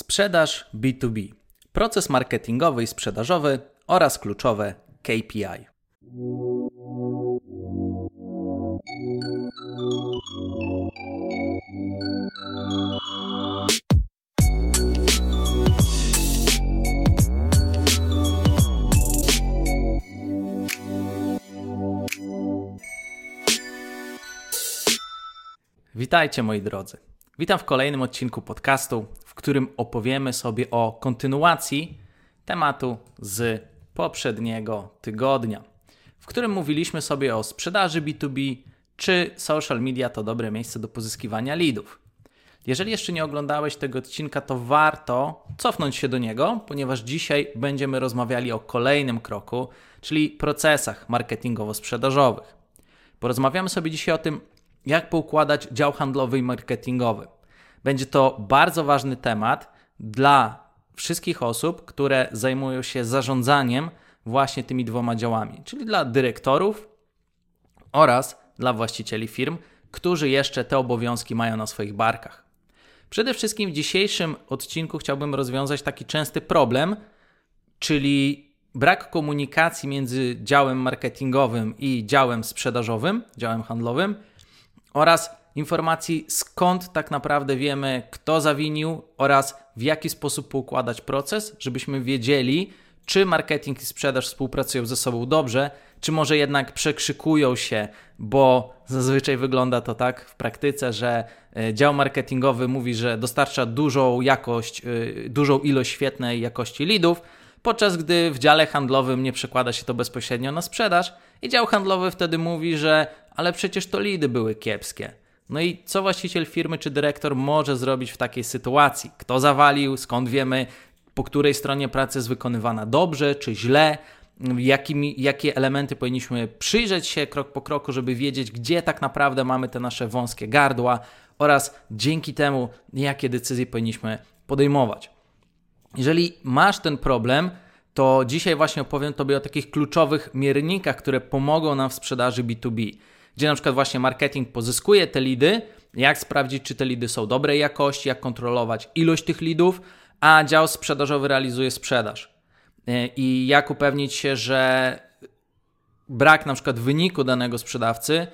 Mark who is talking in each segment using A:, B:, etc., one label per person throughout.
A: Sprzedaż B2B, proces marketingowy i sprzedażowy oraz kluczowe KPI. Witajcie moi drodzy. Witam w kolejnym odcinku podcastu, w którym opowiemy sobie o kontynuacji tematu z poprzedniego tygodnia, w którym mówiliśmy sobie o sprzedaży B2B, czy social media to dobre miejsce do pozyskiwania leadów. Jeżeli jeszcze nie oglądałeś tego odcinka, to warto cofnąć się do niego, ponieważ dzisiaj będziemy rozmawiali o kolejnym kroku, czyli procesach marketingowo-sprzedażowych. Porozmawiamy sobie dzisiaj o tym, jak poukładać dział handlowy i marketingowy. Będzie to bardzo ważny temat dla wszystkich osób, które zajmują się zarządzaniem właśnie tymi dwoma działami, czyli dla dyrektorów oraz dla właścicieli firm, którzy jeszcze te obowiązki mają na swoich barkach. Przede wszystkim w dzisiejszym odcinku chciałbym rozwiązać taki częsty problem, czyli brak komunikacji między działem marketingowym i działem sprzedażowym, działem handlowym oraz informacji, skąd tak naprawdę wiemy, kto zawinił oraz w jaki sposób poukładać proces, żebyśmy wiedzieli, czy marketing i sprzedaż współpracują ze sobą dobrze, czy może jednak przekrzykują się, bo zazwyczaj wygląda to tak w praktyce, że e, dział marketingowy mówi, że dostarcza dużą jakość, e, dużą ilość świetnej jakości leadów, podczas gdy w dziale handlowym nie przekłada się to bezpośrednio na sprzedaż i dział handlowy wtedy mówi, że ale przecież to lidy były kiepskie. No i co właściciel firmy czy dyrektor może zrobić w takiej sytuacji? Kto zawalił? Skąd wiemy, po której stronie pracy jest wykonywana dobrze czy źle? Jakimi, jakie elementy powinniśmy przyjrzeć się krok po kroku, żeby wiedzieć, gdzie tak naprawdę mamy te nasze wąskie gardła oraz dzięki temu, jakie decyzje powinniśmy podejmować. Jeżeli masz ten problem, to dzisiaj właśnie opowiem Tobie o takich kluczowych miernikach, które pomogą nam w sprzedaży B2B gdzie na przykład właśnie marketing pozyskuje te lidy, jak sprawdzić, czy te lidy są dobrej jakości, jak kontrolować ilość tych lidów, a dział sprzedażowy realizuje sprzedaż. E, I jak upewnić się, że brak na przykład wyniku danego sprzedawcy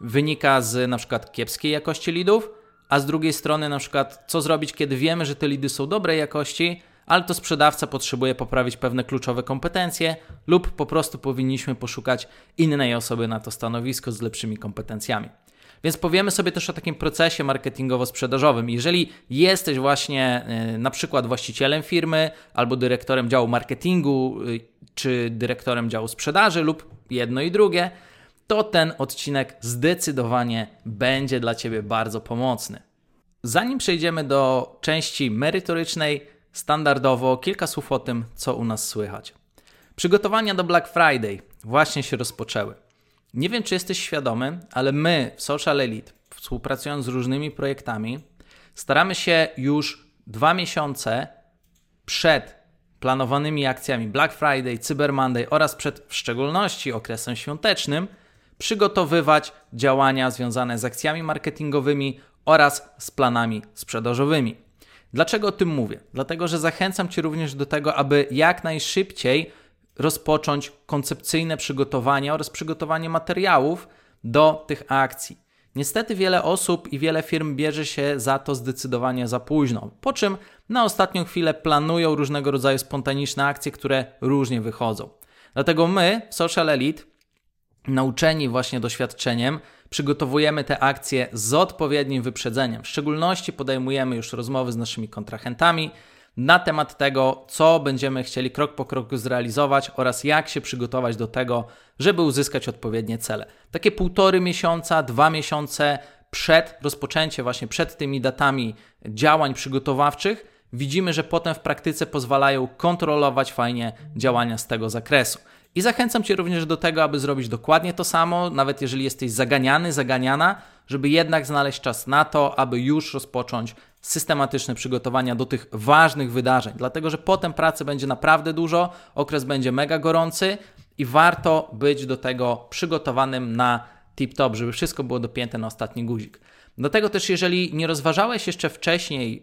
A: wynika z na przykład kiepskiej jakości lidów, a z drugiej strony na przykład co zrobić, kiedy wiemy, że te lidy są dobrej jakości, ale to sprzedawca potrzebuje poprawić pewne kluczowe kompetencje, lub po prostu powinniśmy poszukać innej osoby na to stanowisko z lepszymi kompetencjami. Więc powiemy sobie też o takim procesie marketingowo-sprzedażowym. Jeżeli jesteś właśnie y, na przykład właścicielem firmy albo dyrektorem działu marketingu, y, czy dyrektorem działu sprzedaży, lub jedno i drugie, to ten odcinek zdecydowanie będzie dla Ciebie bardzo pomocny. Zanim przejdziemy do części merytorycznej, Standardowo kilka słów o tym, co u nas słychać. Przygotowania do Black Friday właśnie się rozpoczęły. Nie wiem, czy jesteś świadomy, ale my w Social Elite, współpracując z różnymi projektami, staramy się już dwa miesiące przed planowanymi akcjami Black Friday, Cyber Monday oraz przed w szczególności okresem świątecznym przygotowywać działania związane z akcjami marketingowymi oraz z planami sprzedażowymi. Dlaczego o tym mówię? Dlatego, że zachęcam Cię również do tego, aby jak najszybciej rozpocząć koncepcyjne przygotowanie oraz przygotowanie materiałów do tych akcji. Niestety wiele osób i wiele firm bierze się za to zdecydowanie za późno, po czym na ostatnią chwilę planują różnego rodzaju spontaniczne akcje, które różnie wychodzą. Dlatego my Social Elite, nauczeni właśnie doświadczeniem, przygotowujemy te akcje z odpowiednim wyprzedzeniem. W szczególności podejmujemy już rozmowy z naszymi kontrahentami na temat tego, co będziemy chcieli krok po kroku zrealizować oraz jak się przygotować do tego, żeby uzyskać odpowiednie cele. Takie półtory miesiąca, dwa miesiące przed rozpoczęciem, właśnie przed tymi datami działań przygotowawczych, widzimy, że potem w praktyce pozwalają kontrolować fajnie działania z tego zakresu. I zachęcam Cię również do tego, aby zrobić dokładnie to samo, nawet jeżeli jesteś zaganiany, zaganiana, żeby jednak znaleźć czas na to, aby już rozpocząć systematyczne przygotowania do tych ważnych wydarzeń, dlatego że potem pracy będzie naprawdę dużo, okres będzie mega gorący i warto być do tego przygotowanym na tip-top, żeby wszystko było dopięte na ostatni guzik. Do tego też, jeżeli nie rozważałeś jeszcze wcześniej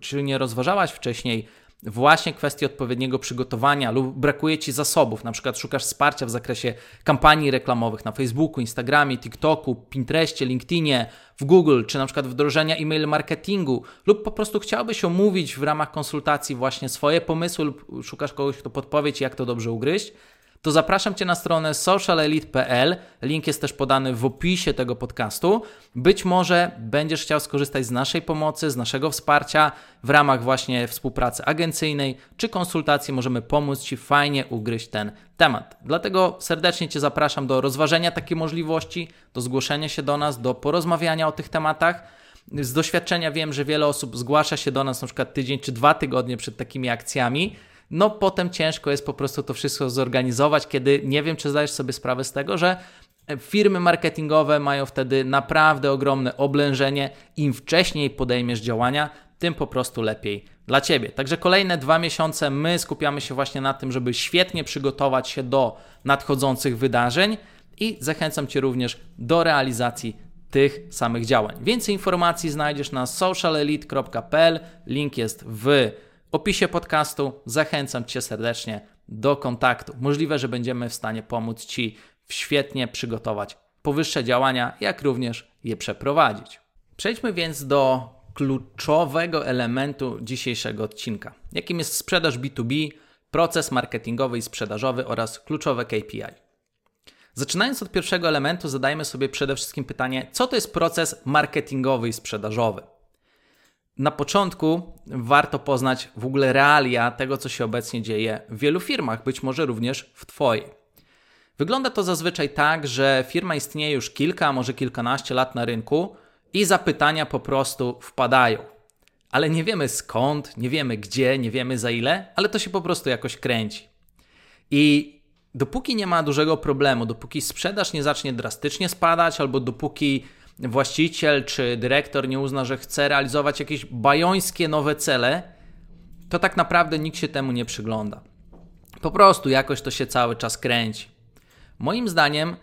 A: czy nie rozważałaś wcześniej właśnie kwestii odpowiedniego przygotowania lub brakuje Ci zasobów, na przykład szukasz wsparcia w zakresie kampanii reklamowych na Facebooku, Instagramie, TikToku, Pinterestie, LinkedInie, w Google, czy na przykład wdrożenia e-mail marketingu, lub po prostu chciałbyś omówić w ramach konsultacji właśnie swoje pomysły lub szukasz kogoś, kto podpowie Ci, jak to dobrze ugryźć, to zapraszam Cię na stronę socialelite.pl. Link jest też podany w opisie tego podcastu. Być może będziesz chciał skorzystać z naszej pomocy, z naszego wsparcia w ramach właśnie współpracy agencyjnej czy konsultacji. Możemy pomóc Ci fajnie ugryźć ten temat. Dlatego serdecznie Cię zapraszam do rozważenia takiej możliwości, do zgłoszenia się do nas, do porozmawiania o tych tematach. Z doświadczenia wiem, że wiele osób zgłasza się do nas na przykład tydzień czy dwa tygodnie przed takimi akcjami no potem ciężko jest po prostu to wszystko zorganizować, kiedy nie wiem, czy zdajesz sobie sprawę z tego, że firmy marketingowe mają wtedy naprawdę ogromne oblężenie. Im wcześniej podejmiesz działania, tym po prostu lepiej dla Ciebie. Także kolejne dwa miesiące my skupiamy się właśnie na tym, żeby świetnie przygotować się do nadchodzących wydarzeń i zachęcam Cię również do realizacji tych samych działań. Więcej informacji znajdziesz na socialelite.pl. Link jest w opisie podcastu. Zachęcam Cię serdecznie do kontaktu. Możliwe, że będziemy w stanie pomóc Ci świetnie przygotować powyższe działania, jak również je przeprowadzić. Przejdźmy więc do kluczowego elementu dzisiejszego odcinka, jakim jest sprzedaż B2B, proces marketingowy i sprzedażowy oraz kluczowe KPI. Zaczynając od pierwszego elementu, zadajmy sobie przede wszystkim pytanie, co to jest proces marketingowy i sprzedażowy na początku warto poznać w ogóle realia tego, co się obecnie dzieje w wielu firmach, być może również w Twojej. Wygląda to zazwyczaj tak, że firma istnieje już kilka, może kilkanaście lat na rynku i zapytania po prostu wpadają. Ale nie wiemy skąd, nie wiemy gdzie, nie wiemy za ile, ale to się po prostu jakoś kręci. I dopóki nie ma dużego problemu, dopóki sprzedaż nie zacznie drastycznie spadać, albo dopóki właściciel czy dyrektor nie uzna, że chce realizować jakieś bajońskie nowe cele, to tak naprawdę nikt się temu nie przygląda. Po prostu jakoś to się cały czas kręci. Moim zdaniem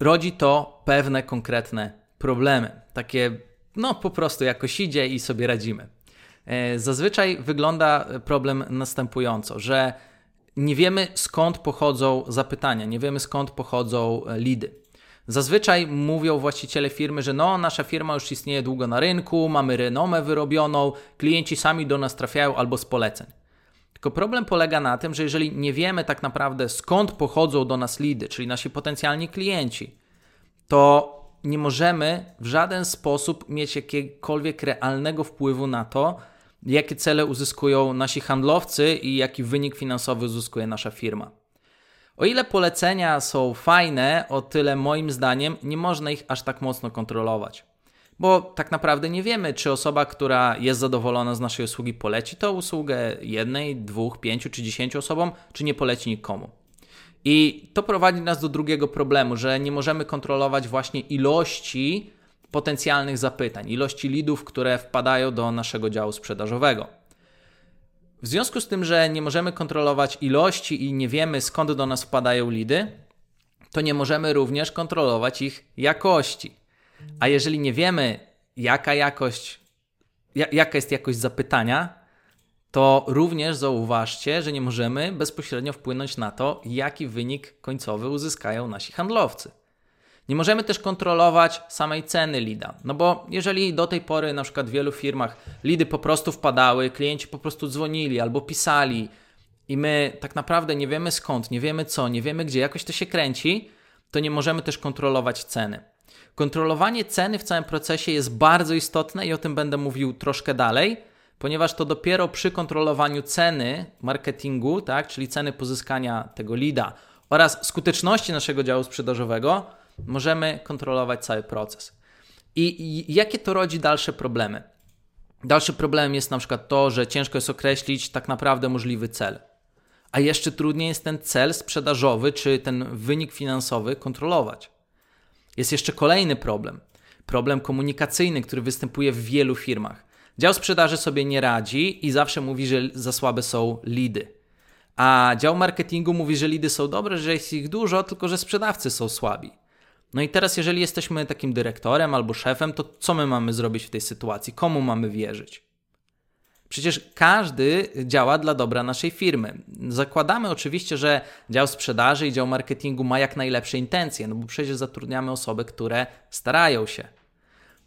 A: rodzi to pewne konkretne problemy. Takie, no po prostu jakoś idzie i sobie radzimy. E, zazwyczaj wygląda problem następująco, że nie wiemy skąd pochodzą zapytania, nie wiemy skąd pochodzą lidy. Zazwyczaj mówią właściciele firmy, że no, nasza firma już istnieje długo na rynku, mamy renomę wyrobioną, klienci sami do nas trafiają albo z poleceń. Tylko problem polega na tym, że jeżeli nie wiemy tak naprawdę skąd pochodzą do nas lidy, czyli nasi potencjalni klienci, to nie możemy w żaden sposób mieć jakiegokolwiek realnego wpływu na to, jakie cele uzyskują nasi handlowcy i jaki wynik finansowy uzyskuje nasza firma. O ile polecenia są fajne, o tyle moim zdaniem nie można ich aż tak mocno kontrolować. Bo tak naprawdę nie wiemy, czy osoba, która jest zadowolona z naszej usługi, poleci tę usługę jednej, dwóch, pięciu czy dziesięciu osobom, czy nie poleci nikomu. I to prowadzi nas do drugiego problemu, że nie możemy kontrolować właśnie ilości potencjalnych zapytań, ilości lidów, które wpadają do naszego działu sprzedażowego. W związku z tym, że nie możemy kontrolować ilości i nie wiemy skąd do nas wpadają lidy, to nie możemy również kontrolować ich jakości. A jeżeli nie wiemy, jaka jakość, jaka jest jakość zapytania, to również zauważcie, że nie możemy bezpośrednio wpłynąć na to, jaki wynik końcowy uzyskają nasi handlowcy. Nie możemy też kontrolować samej ceny lida, no bo jeżeli do tej pory na przykład w wielu firmach lidy po prostu wpadały, klienci po prostu dzwonili albo pisali i my tak naprawdę nie wiemy skąd, nie wiemy co, nie wiemy gdzie, jakoś to się kręci, to nie możemy też kontrolować ceny. Kontrolowanie ceny w całym procesie jest bardzo istotne i o tym będę mówił troszkę dalej, ponieważ to dopiero przy kontrolowaniu ceny marketingu, tak, czyli ceny pozyskania tego lida oraz skuteczności naszego działu sprzedażowego, możemy kontrolować cały proces. I, I, jakie to rodzi dalsze problemy? Dalszy problem jest na przykład to, że ciężko jest określić tak naprawdę możliwy cel. A jeszcze trudniej jest ten cel sprzedażowy czy ten wynik finansowy kontrolować. Jest jeszcze kolejny problem. Problem komunikacyjny, który występuje w wielu firmach. Dział sprzedaży sobie nie radzi i zawsze mówi, że za słabe są lidy. A dział marketingu mówi, że lidy są dobre, że jest ich dużo, tylko że sprzedawcy są słabi. No i teraz, jeżeli jesteśmy takim dyrektorem albo szefem, to co my mamy zrobić w tej sytuacji? Komu mamy wierzyć? Przecież każdy działa dla dobra naszej firmy. Zakładamy oczywiście, że dział sprzedaży i dział marketingu ma jak najlepsze intencje, no bo przecież zatrudniamy osoby, które starają się.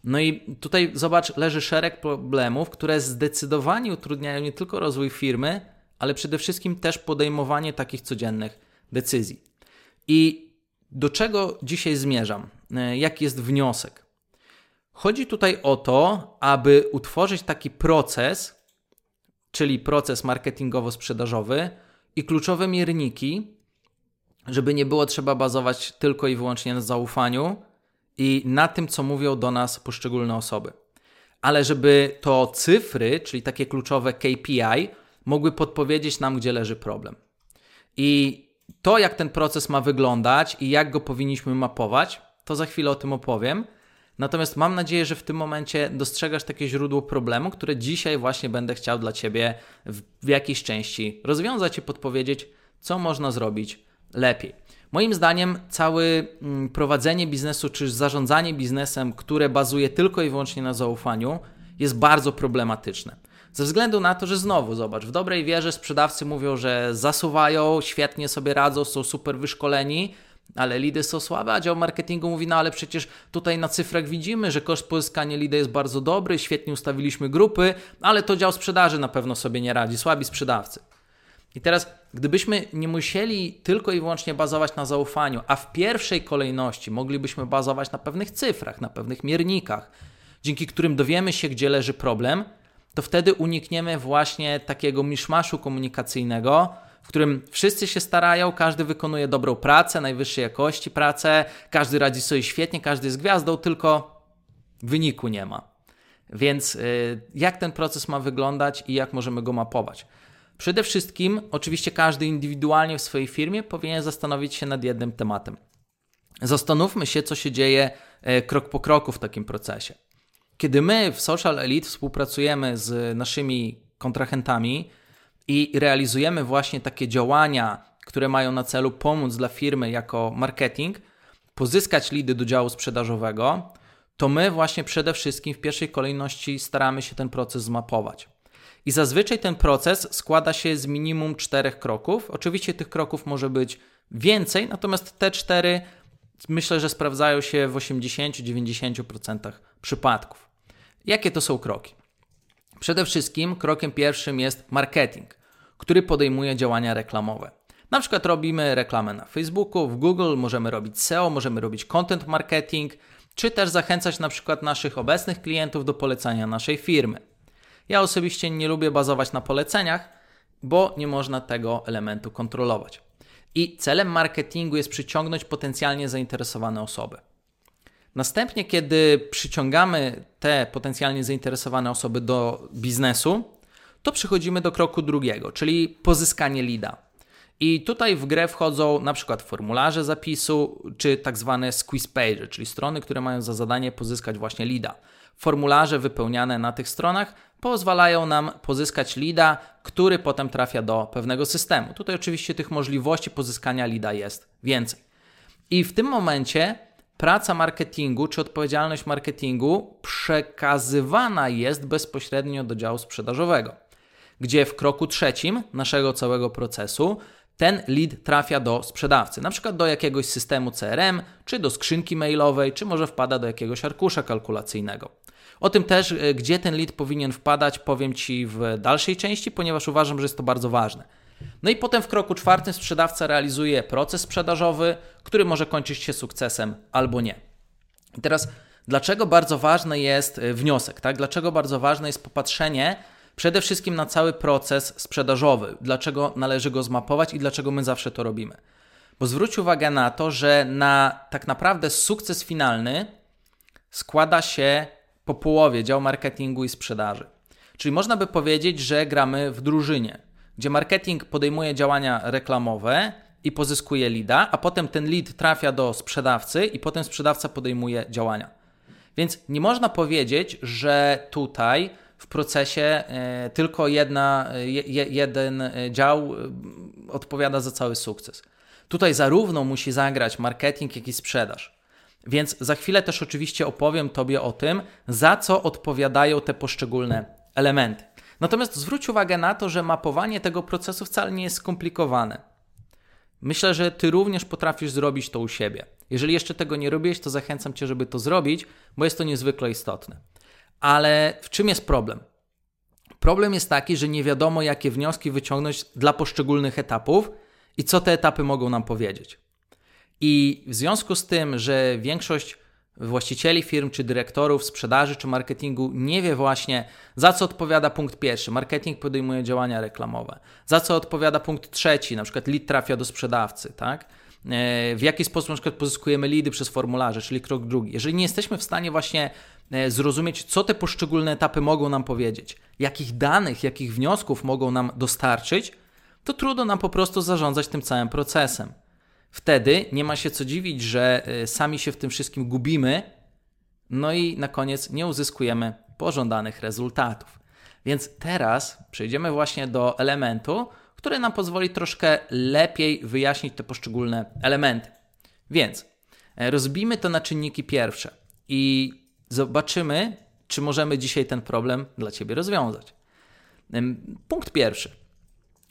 A: No i tutaj zobacz, leży szereg problemów, które zdecydowanie utrudniają nie tylko rozwój firmy, ale przede wszystkim też podejmowanie takich codziennych decyzji. I do czego dzisiaj zmierzam? E, jaki jest wniosek? Chodzi tutaj o to, aby utworzyć taki proces, czyli proces marketingowo-sprzedażowy i kluczowe mierniki, żeby nie było trzeba bazować tylko i wyłącznie na zaufaniu i na tym, co mówią do nas poszczególne osoby. Ale żeby to cyfry, czyli takie kluczowe KPI, mogły podpowiedzieć nam, gdzie leży problem. I to, jak ten proces ma wyglądać i jak go powinniśmy mapować, to za chwilę o tym opowiem. Natomiast mam nadzieję, że w tym momencie dostrzegasz takie źródło problemu, które dzisiaj właśnie będę chciał dla Ciebie w, jakiejś części rozwiązać i podpowiedzieć, co można zrobić lepiej. Moim zdaniem, całe mm, prowadzenie biznesu czy zarządzanie biznesem, które bazuje tylko i wyłącznie na zaufaniu, jest bardzo problematyczne. Ze względu na to, że znowu, zobacz, w dobrej wierze sprzedawcy mówią, że zasuwają, świetnie sobie radzą, są super wyszkoleni, ale lidy są słabe, a dział marketingu mówi, no ale przecież tutaj na cyfrach widzimy, że koszt pozyskania lidy jest bardzo dobry, świetnie ustawiliśmy grupy, ale to dział sprzedaży na pewno sobie nie radzi, słabi sprzedawcy. I teraz, gdybyśmy nie musieli tylko i wyłącznie bazować na zaufaniu, a w pierwszej kolejności moglibyśmy bazować na pewnych cyfrach, na pewnych miernikach, dzięki którym dowiemy się, gdzie leży problem, to wtedy unikniemy właśnie takiego miszmaszu komunikacyjnego, w którym wszyscy się starają, każdy wykonuje dobrą pracę, najwyższej jakości pracę, każdy radzi sobie świetnie, każdy jest gwiazdą, tylko wyniku nie ma. Więc y, jak ten proces ma wyglądać i jak możemy go mapować? Przede wszystkim, oczywiście, każdy indywidualnie w swojej firmie powinien zastanowić się nad jednym tematem. Zastanówmy się, co się dzieje e, krok po kroku w takim procesie. Kiedy my w Social Elite współpracujemy z naszymi kontrahentami i realizujemy właśnie takie działania, które mają na celu pomóc dla firmy jako marketing, pozyskać lidy do działu sprzedażowego, to my właśnie przede wszystkim w pierwszej kolejności staramy się ten proces zmapować. I zazwyczaj ten proces składa się z minimum czterech kroków. Oczywiście tych kroków może być więcej, natomiast te cztery myślę, że sprawdzają się w 80-90% przypadków. Jakie to są kroki? Przede wszystkim krokiem pierwszym jest marketing, który podejmuje działania reklamowe. Na przykład robimy reklamę na Facebooku, w Google, możemy robić SEO, możemy robić content marketing, czy też zachęcać na przykład naszych obecnych klientów do polecania naszej firmy. Ja osobiście nie lubię bazować na poleceniach, bo nie można tego elementu kontrolować. I celem marketingu jest przyciągnąć potencjalnie zainteresowane osoby. Następnie, kiedy przyciągamy te potencjalnie zainteresowane osoby do biznesu, to przechodzimy do kroku drugiego, czyli pozyskanie lida. I tutaj w grę wchodzą na przykład formularze zapisu, czy tak zwane squeeze page, czyli strony, które mają za zadanie pozyskać właśnie lida. Formularze wypełniane na tych stronach pozwalają nam pozyskać lida, który potem trafia do pewnego systemu. Tutaj oczywiście tych możliwości pozyskania lida jest więcej. I w tym momencie praca marketingu czy odpowiedzialność marketingu przekazywana jest bezpośrednio do działu sprzedażowego, gdzie w kroku trzecim naszego całego procesu ten lead trafia do sprzedawcy, na przykład do jakiegoś systemu CRM, czy do skrzynki mailowej, czy może wpada do jakiegoś arkusza kalkulacyjnego. O tym też, e, gdzie ten lead powinien wpadać, powiem Ci w dalszej części, ponieważ uważam, że jest to bardzo ważne. No i potem w kroku czwartym sprzedawca realizuje proces sprzedażowy, który może kończyć się sukcesem albo nie. I teraz, dlaczego bardzo ważny jest e, wniosek? Tak? Dlaczego bardzo ważne jest popatrzenie przede wszystkim na cały proces sprzedażowy? Dlaczego należy go zmapować i dlaczego my zawsze to robimy? Bo zwróć uwagę na to, że na tak naprawdę sukces finalny składa się po połowie dział marketingu i sprzedaży. Czyli można by powiedzieć, że gramy w drużynie, gdzie marketing podejmuje działania reklamowe i pozyskuje lida, a potem ten lead trafia do sprzedawcy i potem sprzedawca podejmuje działania. Więc nie można powiedzieć, że tutaj w procesie e, tylko jedna, e, jeden e, dział odpowiada za cały sukces. Tutaj zarówno musi zagrać marketing, jak i sprzedaż. Więc za chwilę też oczywiście opowiem Tobie o tym, za co odpowiadają te poszczególne elementy. Natomiast zwróć uwagę na to, że mapowanie tego procesu wcale nie jest skomplikowane. Myślę, że ty również potrafisz zrobić to u siebie. Jeżeli jeszcze tego nie robiłeś, to zachęcam cię, żeby to zrobić, bo jest to niezwykle istotne. Ale w czym jest problem? Problem jest taki, że nie wiadomo, jakie wnioski wyciągnąć dla poszczególnych etapów i co te etapy mogą nam powiedzieć. I w związku z tym, że większość właścicieli firm, czy dyrektorów sprzedaży, czy marketingu nie wie właśnie, za co odpowiada punkt pierwszy. Marketing podejmuje działania reklamowe. Za co odpowiada punkt trzeci, na przykład lead trafia do sprzedawcy, tak? E, w jaki sposób na przykład pozyskujemy lidy przez formularze, czyli krok drugi. Jeżeli nie jesteśmy w stanie właśnie e, zrozumieć, co te poszczególne etapy mogą nam powiedzieć, jakich danych, jakich wniosków mogą nam dostarczyć, to trudno nam po prostu zarządzać tym całym procesem. Wtedy nie ma się co dziwić, że e, sami się w tym wszystkim gubimy, no i na koniec nie uzyskujemy pożądanych rezultatów. Więc teraz przejdziemy właśnie do elementu, który nam pozwoli troszkę lepiej wyjaśnić te poszczególne elementy. Więc e, rozbijmy to na czynniki pierwsze i zobaczymy, czy możemy dzisiaj ten problem dla Ciebie rozwiązać. Punkt pierwszy.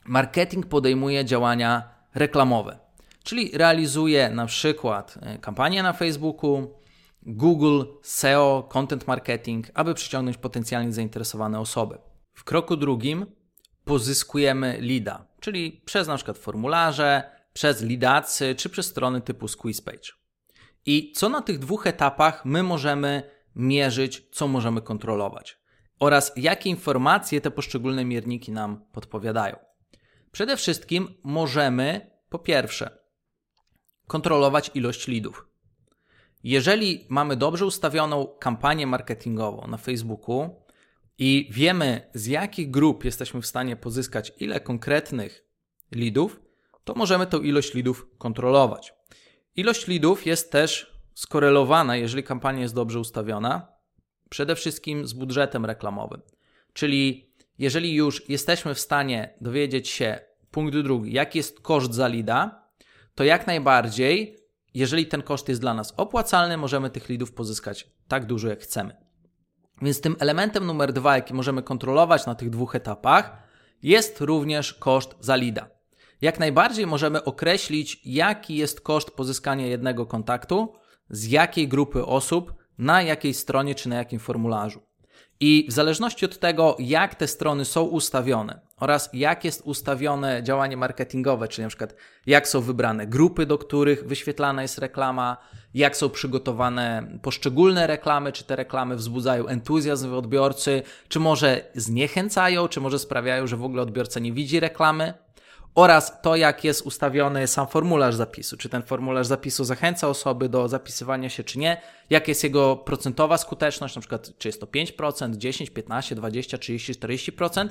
A: Marketing podejmuje działania reklamowe, czyli realizuje na przykład e, kampanię na Facebooku, Google, SEO, content marketing, aby przyciągnąć potencjalnie zainteresowane osoby. W kroku drugim pozyskujemy leada, czyli przez na przykład formularze, przez lidacy czy przez strony typu squeeze page. I co na tych dwóch etapach my możemy mierzyć, co możemy kontrolować oraz jakie informacje te poszczególne mierniki nam podpowiadają. Przede wszystkim możemy, po pierwsze, kontrolować ilość leadów. Jeżeli mamy dobrze ustawioną kampanię marketingową na Facebooku, i wiemy, z jakich grup jesteśmy w stanie pozyskać ile konkretnych leadów, to możemy tą ilość leadów kontrolować. Ilość leadów jest też skorelowana, jeżeli kampania jest dobrze ustawiona, przede wszystkim z budżetem reklamowym. Czyli jeżeli już jesteśmy w stanie dowiedzieć się, punkt drugi, jaki jest koszt za lida, to jak najbardziej, jeżeli ten koszt jest dla nas opłacalny, możemy tych leadów pozyskać tak dużo, jak chcemy. Więc tym elementem numer dwa, jaki możemy kontrolować na tych dwóch etapach, jest również koszt za lida. Jak najbardziej możemy określić, jaki jest koszt pozyskania jednego kontaktu, z jakiej grupy osób, na jakiej stronie czy na jakim formularzu. I w zależności od tego, jak te strony są ustawione oraz jak jest ustawione działanie marketingowe, czyli na przykład jak są wybrane grupy, do których wyświetlana jest reklama, jak są przygotowane poszczególne reklamy, czy te reklamy wzbudzają entuzjazm w odbiorcy, czy może zniechęcają, czy może sprawiają, że w ogóle odbiorca nie widzi reklamy, oraz to, jak jest ustawiony sam formularz zapisu. Czy ten formularz zapisu zachęca osoby do zapisywania się, czy nie? Jak jest jego procentowa skuteczność, na przykład czy jest to 5%, 10, 15, 20, 30, 40%,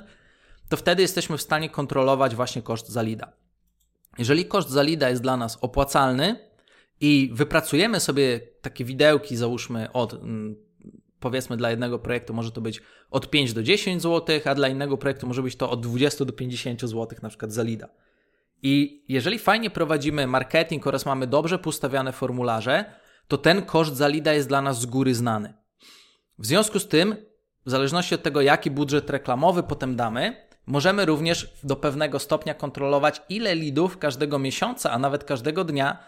A: to wtedy jesteśmy w stanie kontrolować właśnie koszt za lida. Jeżeli koszt za lida jest dla nas opłacalny i wypracujemy sobie takie widełki, załóżmy od mm, powiedzmy dla jednego projektu może to być od 5 do 10 zł, a dla innego projektu może być to od 20 do 50 zł na przykład za lida. I jeżeli fajnie prowadzimy marketing oraz mamy dobrze postawione formularze, to ten koszt za lida jest dla nas z góry znany. W związku z tym, w zależności od tego, jaki budżet reklamowy potem damy, możemy również do pewnego stopnia kontrolować, ile lidów każdego miesiąca, a nawet każdego dnia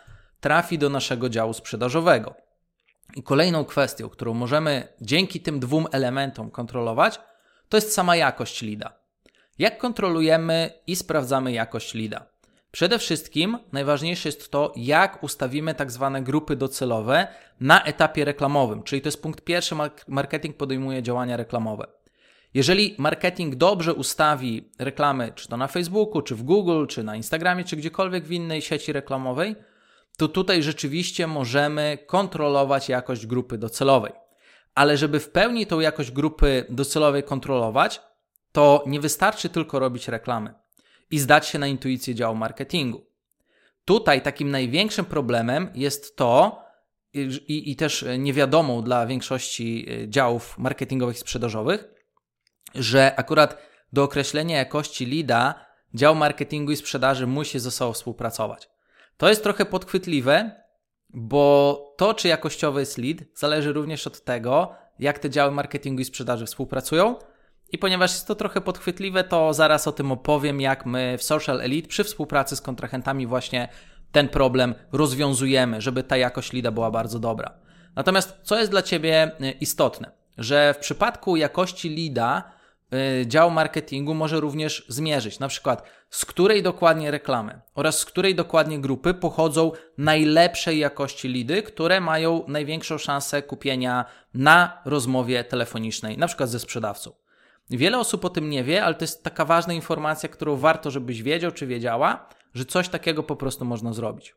A: trafi do naszego działu sprzedażowego. I kolejną kwestią, którą możemy dzięki tym dwóm elementom kontrolować, to jest sama jakość lida. Jak kontrolujemy i sprawdzamy jakość lida? Przede wszystkim najważniejsze jest to, jak ustawimy tak zwane grupy docelowe na etapie reklamowym, czyli to jest punkt pierwszy, marketing podejmuje działania reklamowe. Jeżeli marketing dobrze ustawi reklamy, czy to na Facebooku, czy w Google, czy na Instagramie, czy gdziekolwiek w innej sieci reklamowej, to tutaj rzeczywiście możemy kontrolować jakość grupy docelowej. Ale żeby w pełni tą jakość grupy docelowej kontrolować, to nie wystarczy tylko robić reklamy i zdać się na intuicję działu marketingu. Tutaj takim największym problemem jest to, i, i też niewiadomą dla większości e, działów marketingowych i sprzedażowych, że akurat do określenia jakości lida dział marketingu i sprzedaży musi ze sobą współpracować. To jest trochę podchwytliwe, bo to, czy jakościowy jest lead, zależy również od tego, jak te działy marketingu i sprzedaży współpracują I ponieważ jest to trochę podchwytliwe, to zaraz o tym opowiem, jak my w Social Elite przy współpracy z kontrahentami właśnie ten problem rozwiązujemy, żeby ta jakość lida była bardzo dobra. Natomiast co jest dla Ciebie y, istotne? Że w przypadku jakości lida dział marketingu może również zmierzyć, na przykład z której dokładnie reklamy oraz z której dokładnie grupy pochodzą najlepszej jakości lidy, które mają największą szansę kupienia na rozmowie telefonicznej, na przykład ze sprzedawcą. Wiele osób o tym nie wie, ale to jest taka ważna informacja, którą warto, żebyś wiedział czy wiedziała, że coś takiego po prostu można zrobić.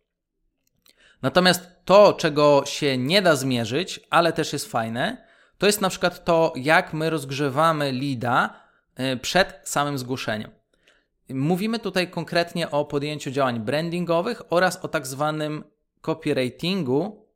A: Natomiast to, czego się nie da zmierzyć, ale też jest fajne, to jest na przykład to, jak my rozgrzewamy lida y, przed samym zgłoszeniem. Mówimy tutaj konkretnie o podjęciu działań brandingowych oraz o tak zwanym copywritingu,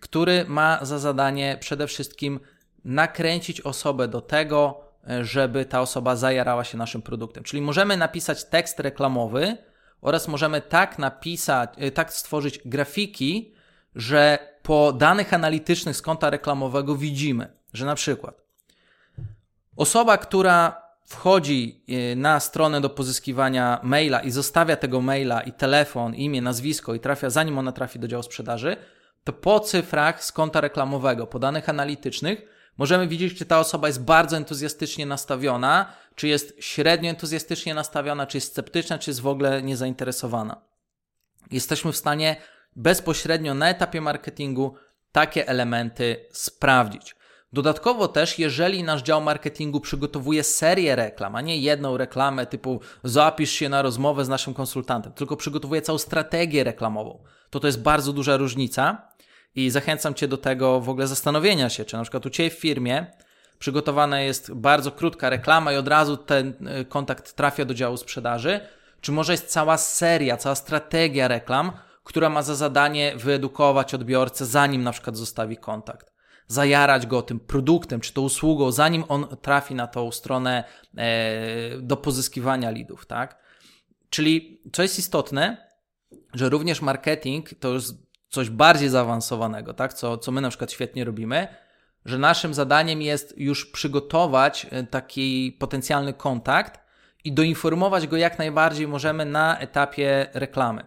A: który ma za zadanie przede wszystkim nakręcić osobę do tego, żeby ta osoba zajarała się naszym produktem. Czyli możemy napisać tekst reklamowy oraz możemy tak napisać, y, tak stworzyć grafiki, że po danych analitycznych z konta reklamowego widzimy, że na przykład osoba, która wchodzi y, na stronę do pozyskiwania maila i zostawia tego maila i telefon, imię, nazwisko i trafia, zanim ona trafi do działu sprzedaży, to po cyfrach z konta reklamowego, po danych analitycznych, możemy widzieć, czy ta osoba jest bardzo entuzjastycznie nastawiona, czy jest średnio entuzjastycznie nastawiona, czy jest sceptyczna, czy jest w ogóle niezainteresowana. Jesteśmy w stanie bezpośrednio na etapie marketingu takie elementy sprawdzić. Dodatkowo też, jeżeli nasz dział marketingu przygotowuje serię reklam, a nie jedną reklamę typu zapisz się na rozmowę z naszym konsultantem, tylko przygotowuje całą strategię reklamową, to to jest bardzo duża różnica i zachęcam Cię do tego w ogóle zastanowienia się, czy na przykład u Ciebie w firmie przygotowana jest bardzo krótka reklama i od razu ten e, kontakt trafia do działu sprzedaży, czy może jest cała seria, cała strategia reklam, która ma za zadanie wyedukować odbiorcę, zanim na przykład zostawi kontakt zajarać go tym produktem czy tą usługą, zanim on trafi na tą stronę e, do pozyskiwania lidów, tak? Czyli co jest istotne, że również marketing to już coś bardziej zaawansowanego, tak? Co, co my na przykład świetnie robimy, że naszym zadaniem jest już przygotować e, taki potencjalny kontakt i doinformować go jak najbardziej możemy na etapie reklamy,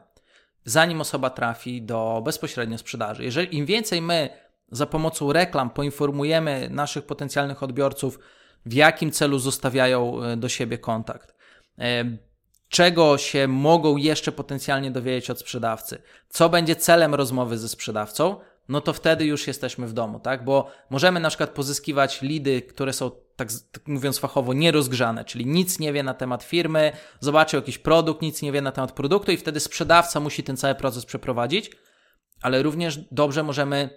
A: zanim osoba trafi do bezpośrednio sprzedaży. Jeżeli im więcej my za pomocą reklam poinformujemy naszych potencjalnych odbiorców, w jakim celu zostawiają e, do siebie kontakt, e, czego się mogą jeszcze potencjalnie dowiedzieć od sprzedawcy, co będzie celem rozmowy ze sprzedawcą, no to wtedy już jesteśmy w domu, tak? Bo możemy na przykład pozyskiwać lidy, które są, tak, tak mówiąc fachowo, nierozgrzane, czyli nic nie wie na temat firmy, zobaczył jakiś produkt, nic nie wie na temat produktu i wtedy sprzedawca musi ten cały proces przeprowadzić, ale również dobrze możemy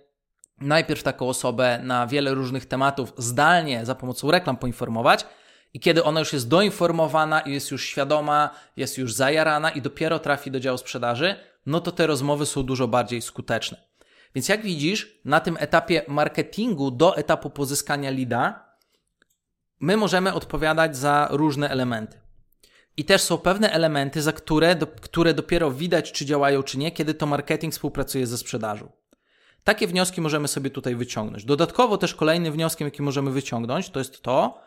A: najpierw taką osobę na wiele różnych tematów zdalnie za pomocą reklam poinformować, i kiedy ona już jest doinformowana i jest już świadoma, jest już zajarana i dopiero trafi do działu sprzedaży, no to te rozmowy są dużo bardziej skuteczne. Więc jak widzisz, na tym etapie marketingu do etapu pozyskania lida, my możemy odpowiadać za różne elementy. I też są pewne elementy, za które, do, które dopiero widać, czy działają, czy nie, kiedy to marketing współpracuje ze sprzedażą. Takie wnioski możemy sobie tutaj wyciągnąć. Dodatkowo też kolejnym wnioskiem, jaki możemy wyciągnąć, to jest to,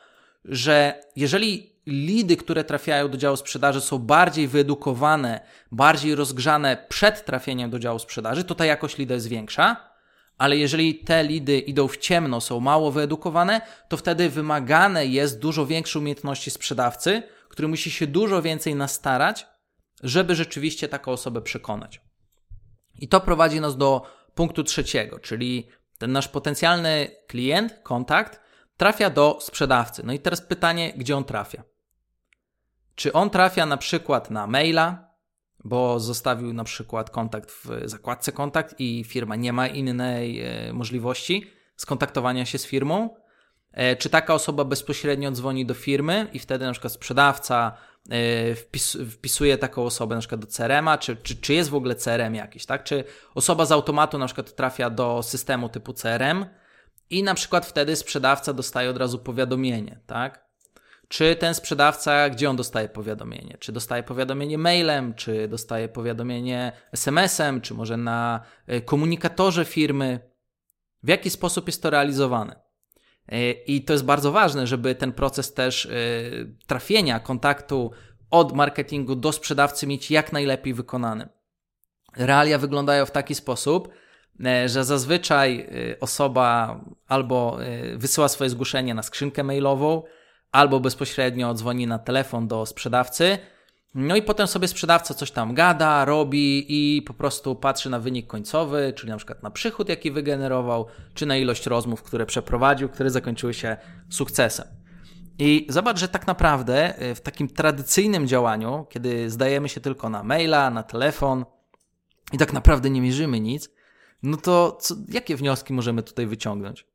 A: że jeżeli lidy, które trafiają do działu sprzedaży są bardziej wyedukowane, bardziej rozgrzane przed trafieniem do działu sprzedaży, to ta jakość lida jest większa. Ale jeżeli te lidy idą w ciemno, są mało wyedukowane, to wtedy wymagane jest dużo większe umiejętności sprzedawcy, który musi się dużo więcej nastarać, żeby rzeczywiście taką osobę przekonać. I to prowadzi nas do punktu trzeciego, czyli ten nasz potencjalny klient, kontakt, trafia do sprzedawcy. No i teraz pytanie, gdzie on trafia? Czy on trafia na przykład na maila, bo zostawił na przykład kontakt w zakładce kontakt i firma nie ma innej e, możliwości skontaktowania się z firmą? E, czy taka osoba bezpośrednio dzwoni do firmy i wtedy na przykład sprzedawca e, wpis, wpisuje taką osobę na przykład do CRM-a, czy, czy, czy jest w ogóle CRM jakiś, tak? Czy osoba z automatu na przykład trafia do systemu typu CRM i na przykład wtedy sprzedawca dostaje od razu powiadomienie, tak? Czy ten sprzedawca, gdzie on dostaje powiadomienie? Czy dostaje powiadomienie mailem, czy dostaje powiadomienie SMS-em, czy może na e, komunikatorze firmy? W jaki sposób jest to realizowane? E, I to jest bardzo ważne, żeby ten proces też e, trafienia, kontaktu od marketingu do sprzedawcy mieć jak najlepiej wykonany. Realia wyglądają w taki sposób, że zazwyczaj osoba albo wysyła swoje zgłoszenie na skrzynkę mailową, albo bezpośrednio dzwoni na telefon do sprzedawcy no i potem sobie sprzedawca coś tam gada, robi i po prostu patrzy na wynik końcowy, czyli na przykład na przychód, jaki wygenerował, czy na ilość rozmów, które przeprowadził, które zakończyły się sukcesem. I zobacz, że tak naprawdę y, w takim tradycyjnym działaniu, kiedy zdajemy się tylko na maila, na telefon i tak naprawdę nie mierzymy nic, no to co, jakie wnioski możemy tutaj wyciągnąć?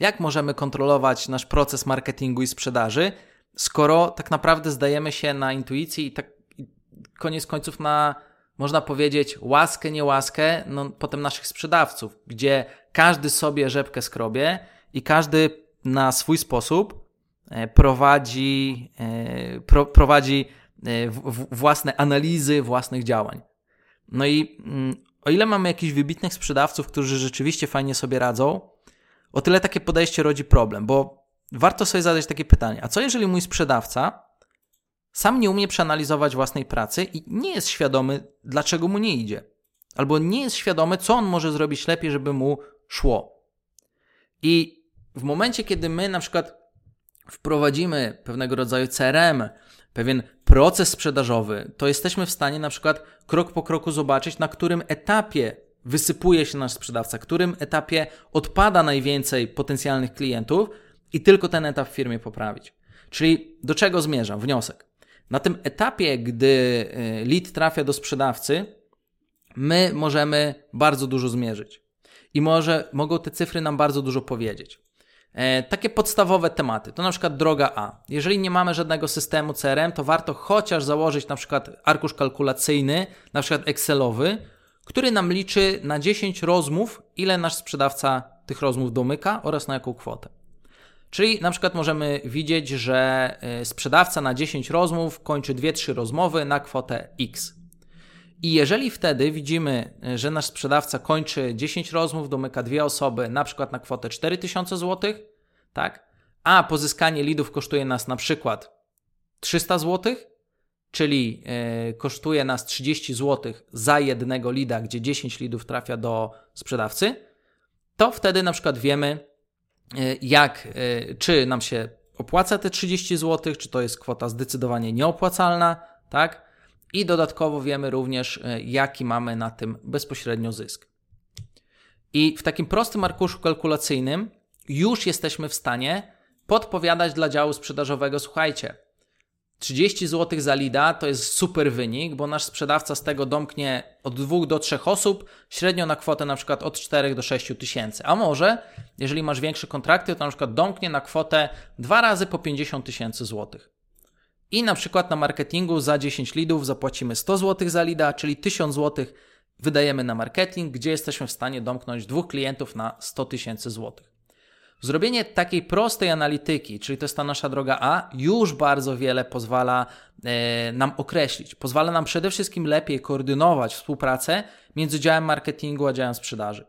A: Jak możemy kontrolować nasz proces marketingu i sprzedaży, skoro tak naprawdę zdajemy się na intuicji i tak koniec końców na, można powiedzieć, łaskę, niełaskę, no, potem naszych sprzedawców, gdzie każdy sobie rzepkę skrobie i każdy na swój sposób e, prowadzi, e, pro, prowadzi e, własne analizy własnych działań. No i mm, o ile mamy jakichś wybitnych sprzedawców, którzy rzeczywiście fajnie sobie radzą, o tyle takie podejście rodzi problem, bo warto sobie zadać takie pytanie: a co jeżeli mój sprzedawca sam nie umie przeanalizować własnej pracy i nie jest świadomy, dlaczego mu nie idzie? Albo nie jest świadomy, co on może zrobić lepiej, żeby mu szło. I w momencie, kiedy my na przykład wprowadzimy pewnego rodzaju CRM, pewien proces sprzedażowy, to jesteśmy w stanie na przykład krok po kroku zobaczyć, na którym etapie wysypuje się nasz sprzedawca, którym etapie odpada najwięcej potencjalnych klientów, i tylko ten etap w firmie poprawić. Czyli do czego zmierzam? Wniosek. Na tym etapie, gdy y, lead trafia do sprzedawcy, my możemy bardzo dużo zmierzyć. I może mogą te cyfry nam bardzo dużo powiedzieć. E, takie podstawowe tematy, to na przykład droga A. Jeżeli nie mamy żadnego systemu CRM, to warto chociaż założyć na przykład arkusz kalkulacyjny, na przykład Excelowy, który nam liczy na 10 rozmów, ile nasz sprzedawca tych rozmów domyka oraz na jaką kwotę. Czyli na przykład możemy widzieć, że y, sprzedawca na 10 rozmów kończy 2-3 rozmowy na kwotę X. I jeżeli wtedy widzimy, y, że nasz sprzedawca kończy 10 rozmów, domyka dwie osoby, na przykład na kwotę 4000 zł, tak? A pozyskanie lidów kosztuje nas na przykład 300 zł, czyli yy, kosztuje nas 30 zł za jednego lida, gdzie 10 lidów trafia do sprzedawcy, to wtedy na przykład wiemy, E, jak, e, czy nam się opłaca te 30 zł, czy to jest kwota zdecydowanie nieopłacalna, tak? I dodatkowo wiemy również, e, jaki mamy na tym bezpośrednio zysk. I w takim prostym arkuszu kalkulacyjnym już jesteśmy w stanie podpowiadać dla działu sprzedażowego, słuchajcie, 30 zł za lida to jest super wynik, bo nasz sprzedawca z tego domknie od 2 do 3 osób, średnio na kwotę na przykład od 4 do 6 tysięcy. A może, jeżeli masz większe kontrakty, to na przykład domknie na kwotę 2 razy po 50 tysięcy złotych. I na przykład na marketingu za 10 lidów zapłacimy 100 zł za lida, czyli 1000 zł wydajemy na marketing, gdzie jesteśmy w stanie domknąć dwóch klientów na 100 tysięcy złotych. Zrobienie takiej prostej analityki, czyli to jest ta nasza droga A, już bardzo wiele pozwala e, nam określić. Pozwala nam przede wszystkim lepiej koordynować współpracę między działem marketingu a działem sprzedaży.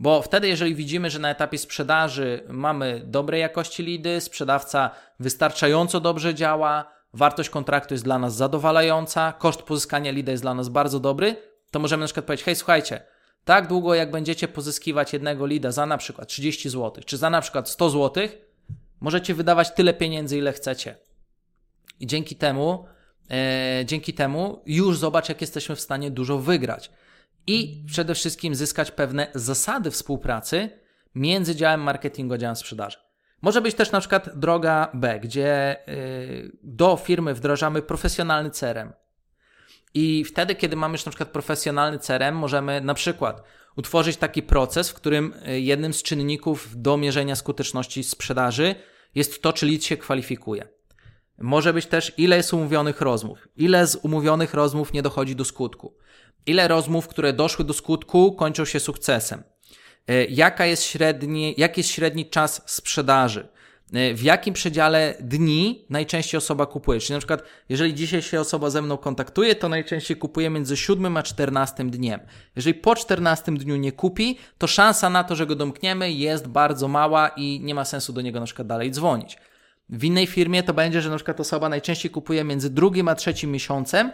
A: Bo wtedy, jeżeli widzimy, że na etapie sprzedaży mamy dobrej jakości lidy, sprzedawca wystarczająco dobrze działa, wartość kontraktu jest dla nas zadowalająca, koszt pozyskania lida jest dla nas bardzo dobry, to możemy na przykład powiedzieć: hej, słuchajcie, tak długo jak będziecie pozyskiwać jednego lida za na przykład 30 zł, czy za na przykład 100 zł, możecie wydawać tyle pieniędzy, ile chcecie. I dzięki temu, e, dzięki temu już zobacz, jak jesteśmy w stanie dużo wygrać. I przede wszystkim zyskać pewne zasady współpracy między działem marketingu a działem sprzedaży. Może być też na przykład droga B, gdzie y, do firmy wdrażamy profesjonalny CRM. I wtedy, kiedy mamy już na przykład profesjonalny CRM, możemy na przykład utworzyć taki proces, w którym y, jednym z czynników do mierzenia skuteczności sprzedaży jest to, czy lead się kwalifikuje. Może być też, ile jest umówionych rozmów, ile z umówionych rozmów nie dochodzi do skutku, ile rozmów, które doszły do skutku, kończą się sukcesem, y, jaka jest średni, jaki jest średni czas sprzedaży, w jakim przedziale dni najczęściej osoba kupuje. Czyli na przykład, jeżeli dzisiaj się osoba ze mną kontaktuje, to najczęściej kupuje między 7 a 14 dniem. Jeżeli po 14 dniu nie kupi, to szansa na to, że go domkniemy jest bardzo mała i nie ma sensu do niego na przykład dalej dzwonić. W innej firmie to będzie, że na przykład osoba najczęściej kupuje między drugim a trzecim miesiącem,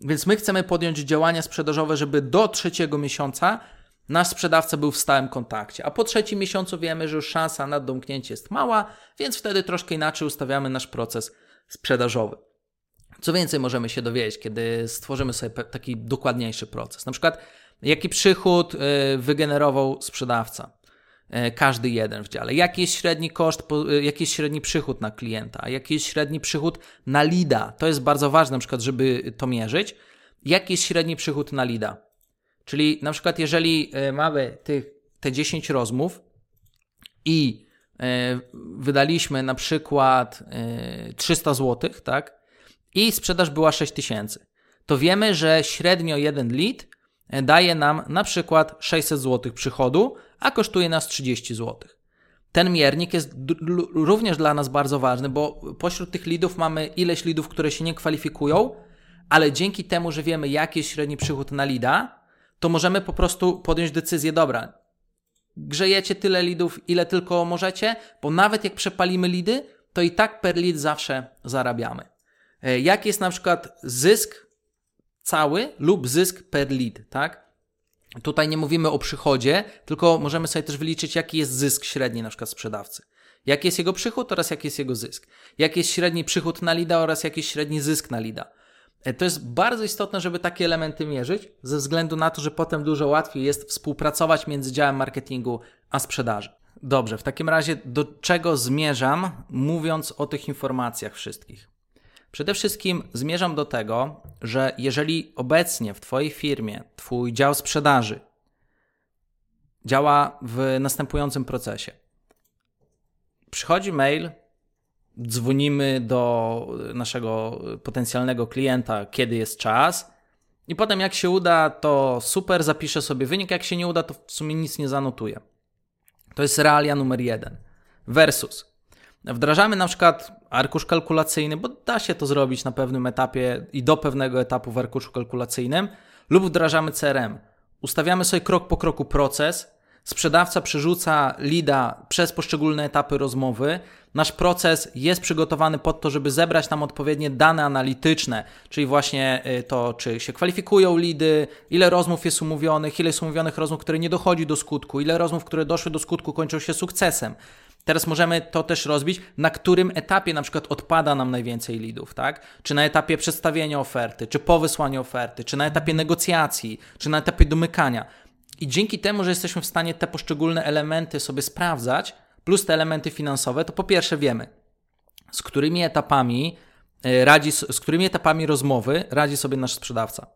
A: więc my chcemy podjąć działania sprzedażowe, żeby do trzeciego miesiąca nasz sprzedawca był w stałym kontakcie. A po trzecim miesiącu wiemy, że już szansa na domknięcie jest mała, więc wtedy troszkę inaczej ustawiamy nasz proces sprzedażowy. Co więcej możemy się dowiedzieć, kiedy stworzymy sobie taki dokładniejszy proces. Na przykład, jaki przychód y, wygenerował sprzedawca. Y, każdy jeden w dziale. Jaki jest średni koszt, y, jaki jest średni przychód na klienta, jaki jest średni przychód na lida. To jest bardzo ważne, na przykład, żeby to mierzyć. Jaki jest średni przychód na lida? Czyli na przykład, jeżeli e, mamy tych, te 10 rozmów i e, wydaliśmy na przykład 300 e, zł, tak? I sprzedaż była 6000, to wiemy, że średnio jeden lead daje nam na przykład 600 zł przychodu, a kosztuje nas 30 zł. Ten miernik jest również dla nas bardzo ważny, bo pośród tych lidów mamy ileś lidów, które się nie kwalifikują, ale dzięki temu, że wiemy, jaki jest średni przychód na lida, to możemy po prostu podjąć decyzję, dobra, grzejecie tyle lidów, ile tylko możecie, bo nawet jak przepalimy lidy, to i tak per lead zawsze zarabiamy. E, jaki jest na przykład zysk cały lub zysk per lead, tak? Tutaj nie mówimy o przychodzie, tylko możemy sobie też wyliczyć, jaki jest zysk średni na przykład sprzedawcy. Jaki jest jego przychód oraz jaki jest jego zysk. Jaki jest średni przychód na lida oraz jaki jest średni zysk na lida. E, to jest bardzo istotne, żeby takie elementy mierzyć, ze względu na to, że potem dużo łatwiej jest współpracować między działem marketingu a sprzedaży. Dobrze, w takim razie do czego zmierzam, mówiąc o tych informacjach wszystkich? Przede wszystkim zmierzam do tego, że jeżeli obecnie w Twojej firmie Twój dział sprzedaży działa w następującym procesie. Przychodzi mail, dzwonimy do naszego potencjalnego klienta, kiedy jest czas. I potem, jak się uda, to super, zapiszę sobie wynik. Jak się nie uda, to w sumie nic nie zanotuję. To jest realia numer jeden. Versus wdrażamy na przykład arkusz kalkulacyjny, bo da się to zrobić na pewnym etapie i do pewnego etapu w arkuszu kalkulacyjnym, lub wdrażamy CRM. Ustawiamy sobie krok po kroku proces, sprzedawca przerzuca lida przez poszczególne etapy rozmowy. Nasz proces jest przygotowany pod to, żeby zebrać nam odpowiednie dane analityczne, czyli właśnie y, to, czy się kwalifikują lidy, ile rozmów jest umówionych, ile jest umówionych rozmów, które nie dochodzi do skutku, ile rozmów, które doszły do skutku, kończą się sukcesem. Teraz możemy to też rozbić, na którym etapie na przykład odpada nam najwięcej lidów, tak? Czy na etapie przedstawienia oferty, czy po wysłaniu oferty, czy na etapie negocjacji, czy na etapie domykania. I dzięki temu, że jesteśmy w stanie te poszczególne elementy sobie sprawdzać, plus te elementy finansowe, to po pierwsze wiemy, z którymi etapami e, radzi, z którymi etapami rozmowy radzi sobie nasz sprzedawca.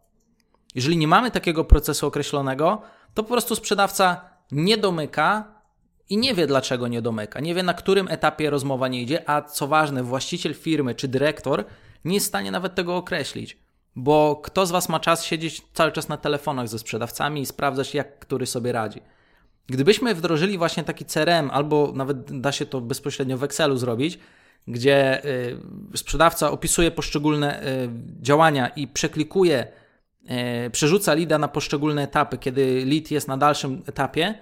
A: Jeżeli nie mamy takiego procesu określonego, to po prostu sprzedawca nie domyka i nie wie, dlaczego nie domyka. Nie wie, na którym etapie rozmowa nie idzie, a co ważne, właściciel firmy czy dyrektor nie jest w stanie nawet tego określić. Bo kto z Was ma czas siedzieć cały czas na telefonach ze sprzedawcami i sprawdzać, jak który sobie radzi? Gdybyśmy wdrożyli właśnie taki CRM, albo nawet da się to bezpośrednio w Excelu zrobić, gdzie y, sprzedawca opisuje poszczególne y, działania i przeklikuje, y, przerzuca lida na poszczególne etapy, kiedy lead jest na dalszym etapie,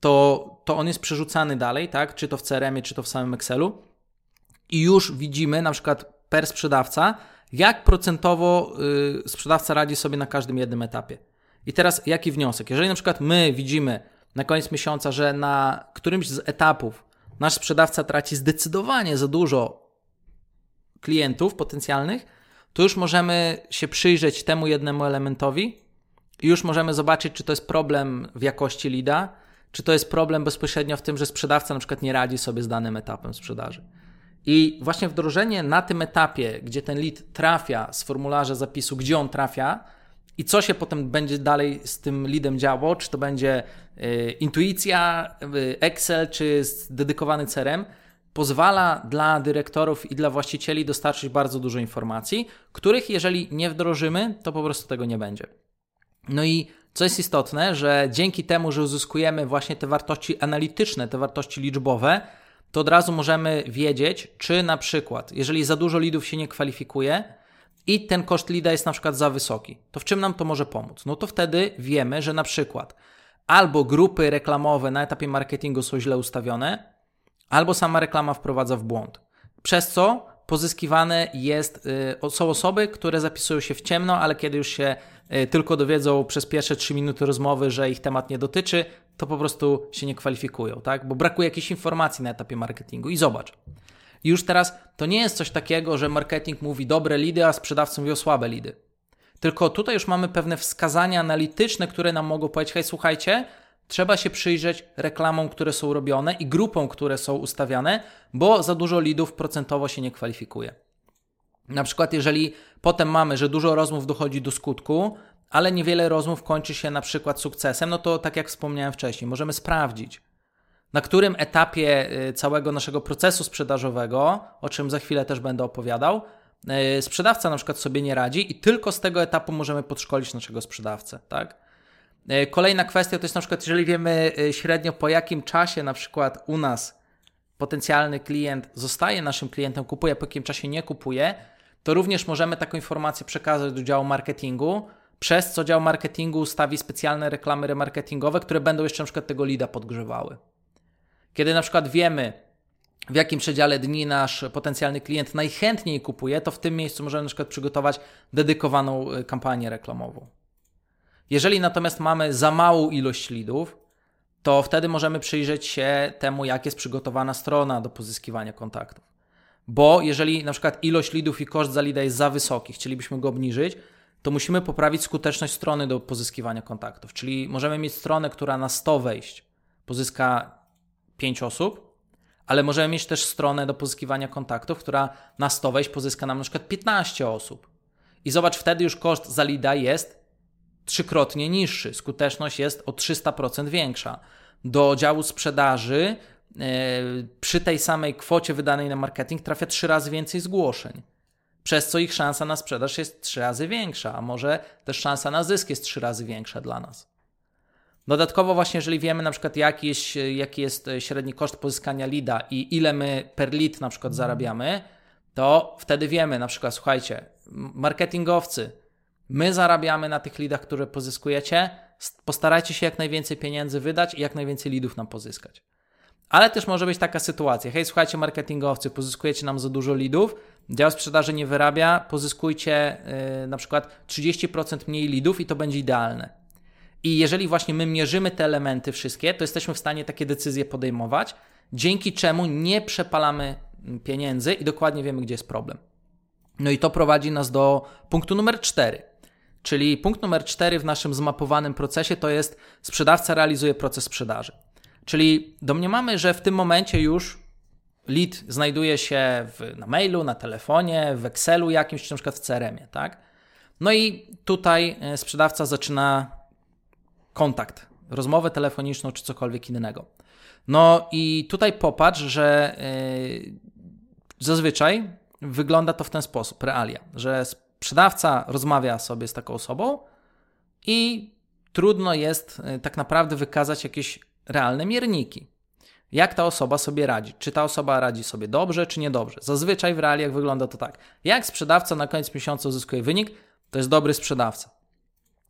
A: to, to on jest przerzucany dalej, tak? Czy to w CRM-ie, czy to w samym Excelu. I już widzimy na przykład per sprzedawca, jak procentowo y, sprzedawca radzi sobie na każdym jednym etapie. I teraz jaki wniosek? Jeżeli na przykład my widzimy na koniec miesiąca, że na którymś z etapów nasz sprzedawca traci zdecydowanie za dużo klientów potencjalnych, to już możemy się przyjrzeć temu jednemu elementowi i już możemy zobaczyć, czy to jest problem w jakości lida, czy to jest problem bezpośrednio w tym, że sprzedawca na przykład nie radzi sobie z danym etapem sprzedaży. I właśnie wdrożenie na tym etapie, gdzie ten lead trafia z formularza zapisu, gdzie on trafia i co się potem będzie dalej z tym leadem działo, czy to będzie y, intuicja, y, Excel, czy dedykowany CRM, pozwala dla dyrektorów i dla właścicieli dostarczyć bardzo dużo informacji, których jeżeli nie wdrożymy, to po prostu tego nie będzie. No i co jest istotne, że dzięki temu, że uzyskujemy właśnie te wartości analityczne, te wartości liczbowe, to od razu możemy wiedzieć, czy na przykład, jeżeli za dużo lidów się nie kwalifikuje i ten koszt lida jest na przykład za wysoki, to w czym nam to może pomóc? No to wtedy wiemy, że na przykład albo grupy reklamowe na etapie marketingu są źle ustawione, albo sama reklama wprowadza w błąd. Przez co pozyskiwane jest, y, są osoby, które zapisują się w ciemno, ale kiedy już się tylko dowiedzą przez pierwsze 3 minuty rozmowy, że ich temat nie dotyczy, to po prostu się nie kwalifikują, tak? Bo brakuje jakiejś informacji na etapie marketingu. I zobacz, już teraz to nie jest coś takiego, że marketing mówi dobre lidy, a sprzedawcy mówią słabe lidy. Tylko tutaj już mamy pewne wskazania analityczne, które nam mogą powiedzieć: hej, słuchajcie, trzeba się przyjrzeć reklamom, które są robione i grupom, które są ustawiane, bo za dużo lidów procentowo się nie kwalifikuje. Na przykład, jeżeli potem mamy, że dużo rozmów dochodzi do skutku, ale niewiele rozmów kończy się na przykład sukcesem, no to tak jak wspomniałem wcześniej, możemy sprawdzić, na którym etapie y, całego naszego procesu sprzedażowego, o czym za chwilę też będę opowiadał, y, sprzedawca na przykład sobie nie radzi i tylko z tego etapu możemy podszkolić naszego sprzedawcę, tak? Y, kolejna kwestia to jest na przykład, jeżeli wiemy średnio po jakim czasie na przykład u nas potencjalny klient zostaje naszym klientem, kupuje, po jakim czasie nie kupuje, to również możemy taką informację przekazać do działu marketingu, przez co dział marketingu ustawi specjalne reklamy remarketingowe, które będą jeszcze na przykład tego lida podgrzewały. Kiedy na przykład wiemy, w jakim przedziale dni nasz potencjalny klient najchętniej kupuje, to w tym miejscu możemy na przykład przygotować dedykowaną y, kampanię reklamową. Jeżeli natomiast mamy za małą ilość lidów, to wtedy możemy przyjrzeć się temu, jak jest przygotowana strona do pozyskiwania kontaktów. Bo jeżeli na przykład ilość lidów i koszt za lida jest za wysoki, chcielibyśmy go obniżyć, to musimy poprawić skuteczność strony do pozyskiwania kontaktów. Czyli możemy mieć stronę, która na 100 wejść pozyska 5 osób, ale możemy mieć też stronę do pozyskiwania kontaktów, która na 100 wejść pozyska nam na przykład 15 osób. I zobacz, wtedy już koszt za lida jest trzykrotnie niższy, skuteczność jest o 300% większa. Do działu sprzedaży przy tej samej kwocie wydanej na marketing trafia trzy razy więcej zgłoszeń przez co ich szansa na sprzedaż jest trzy razy większa, a może też szansa na zysk jest trzy razy większa dla nas. Dodatkowo właśnie, jeżeli wiemy na przykład jaki jest, jaki jest średni koszt pozyskania lida i ile my per lead na przykład zarabiamy, to wtedy wiemy na przykład, słuchajcie, marketingowcy, my zarabiamy na tych lidach, które pozyskujecie, postarajcie się jak najwięcej pieniędzy wydać i jak najwięcej lidów nam pozyskać. Ale też może być taka sytuacja, hej, słuchajcie, marketingowcy, pozyskujecie nam za dużo lidów, dział sprzedaży nie wyrabia, pozyskujcie yy, na przykład 30% mniej lidów i to będzie idealne. I jeżeli właśnie my mierzymy te elementy wszystkie, to jesteśmy w stanie takie decyzje podejmować, dzięki czemu nie przepalamy pieniędzy i dokładnie wiemy, gdzie jest problem. No i to prowadzi nas do punktu numer 4. Czyli punkt numer 4 w naszym zmapowanym procesie to jest sprzedawca realizuje proces sprzedaży. Czyli domniemamy, że w tym momencie już lead znajduje się w, na mailu, na telefonie, w Excelu jakimś, czy na przykład w CRM-ie, tak? No i tutaj e, sprzedawca zaczyna kontakt, rozmowę telefoniczną czy cokolwiek innego. No i tutaj popatrz, że yy, zazwyczaj wygląda to w ten sposób, realia, że sprzedawca rozmawia sobie z taką osobą i trudno jest yy, tak naprawdę wykazać jakieś realne mierniki. Jak ta osoba sobie radzi? Czy ta osoba radzi sobie dobrze, czy niedobrze? Zazwyczaj w realiach wygląda to tak. Jak sprzedawca na koniec miesiąca uzyskuje wynik, to jest dobry sprzedawca.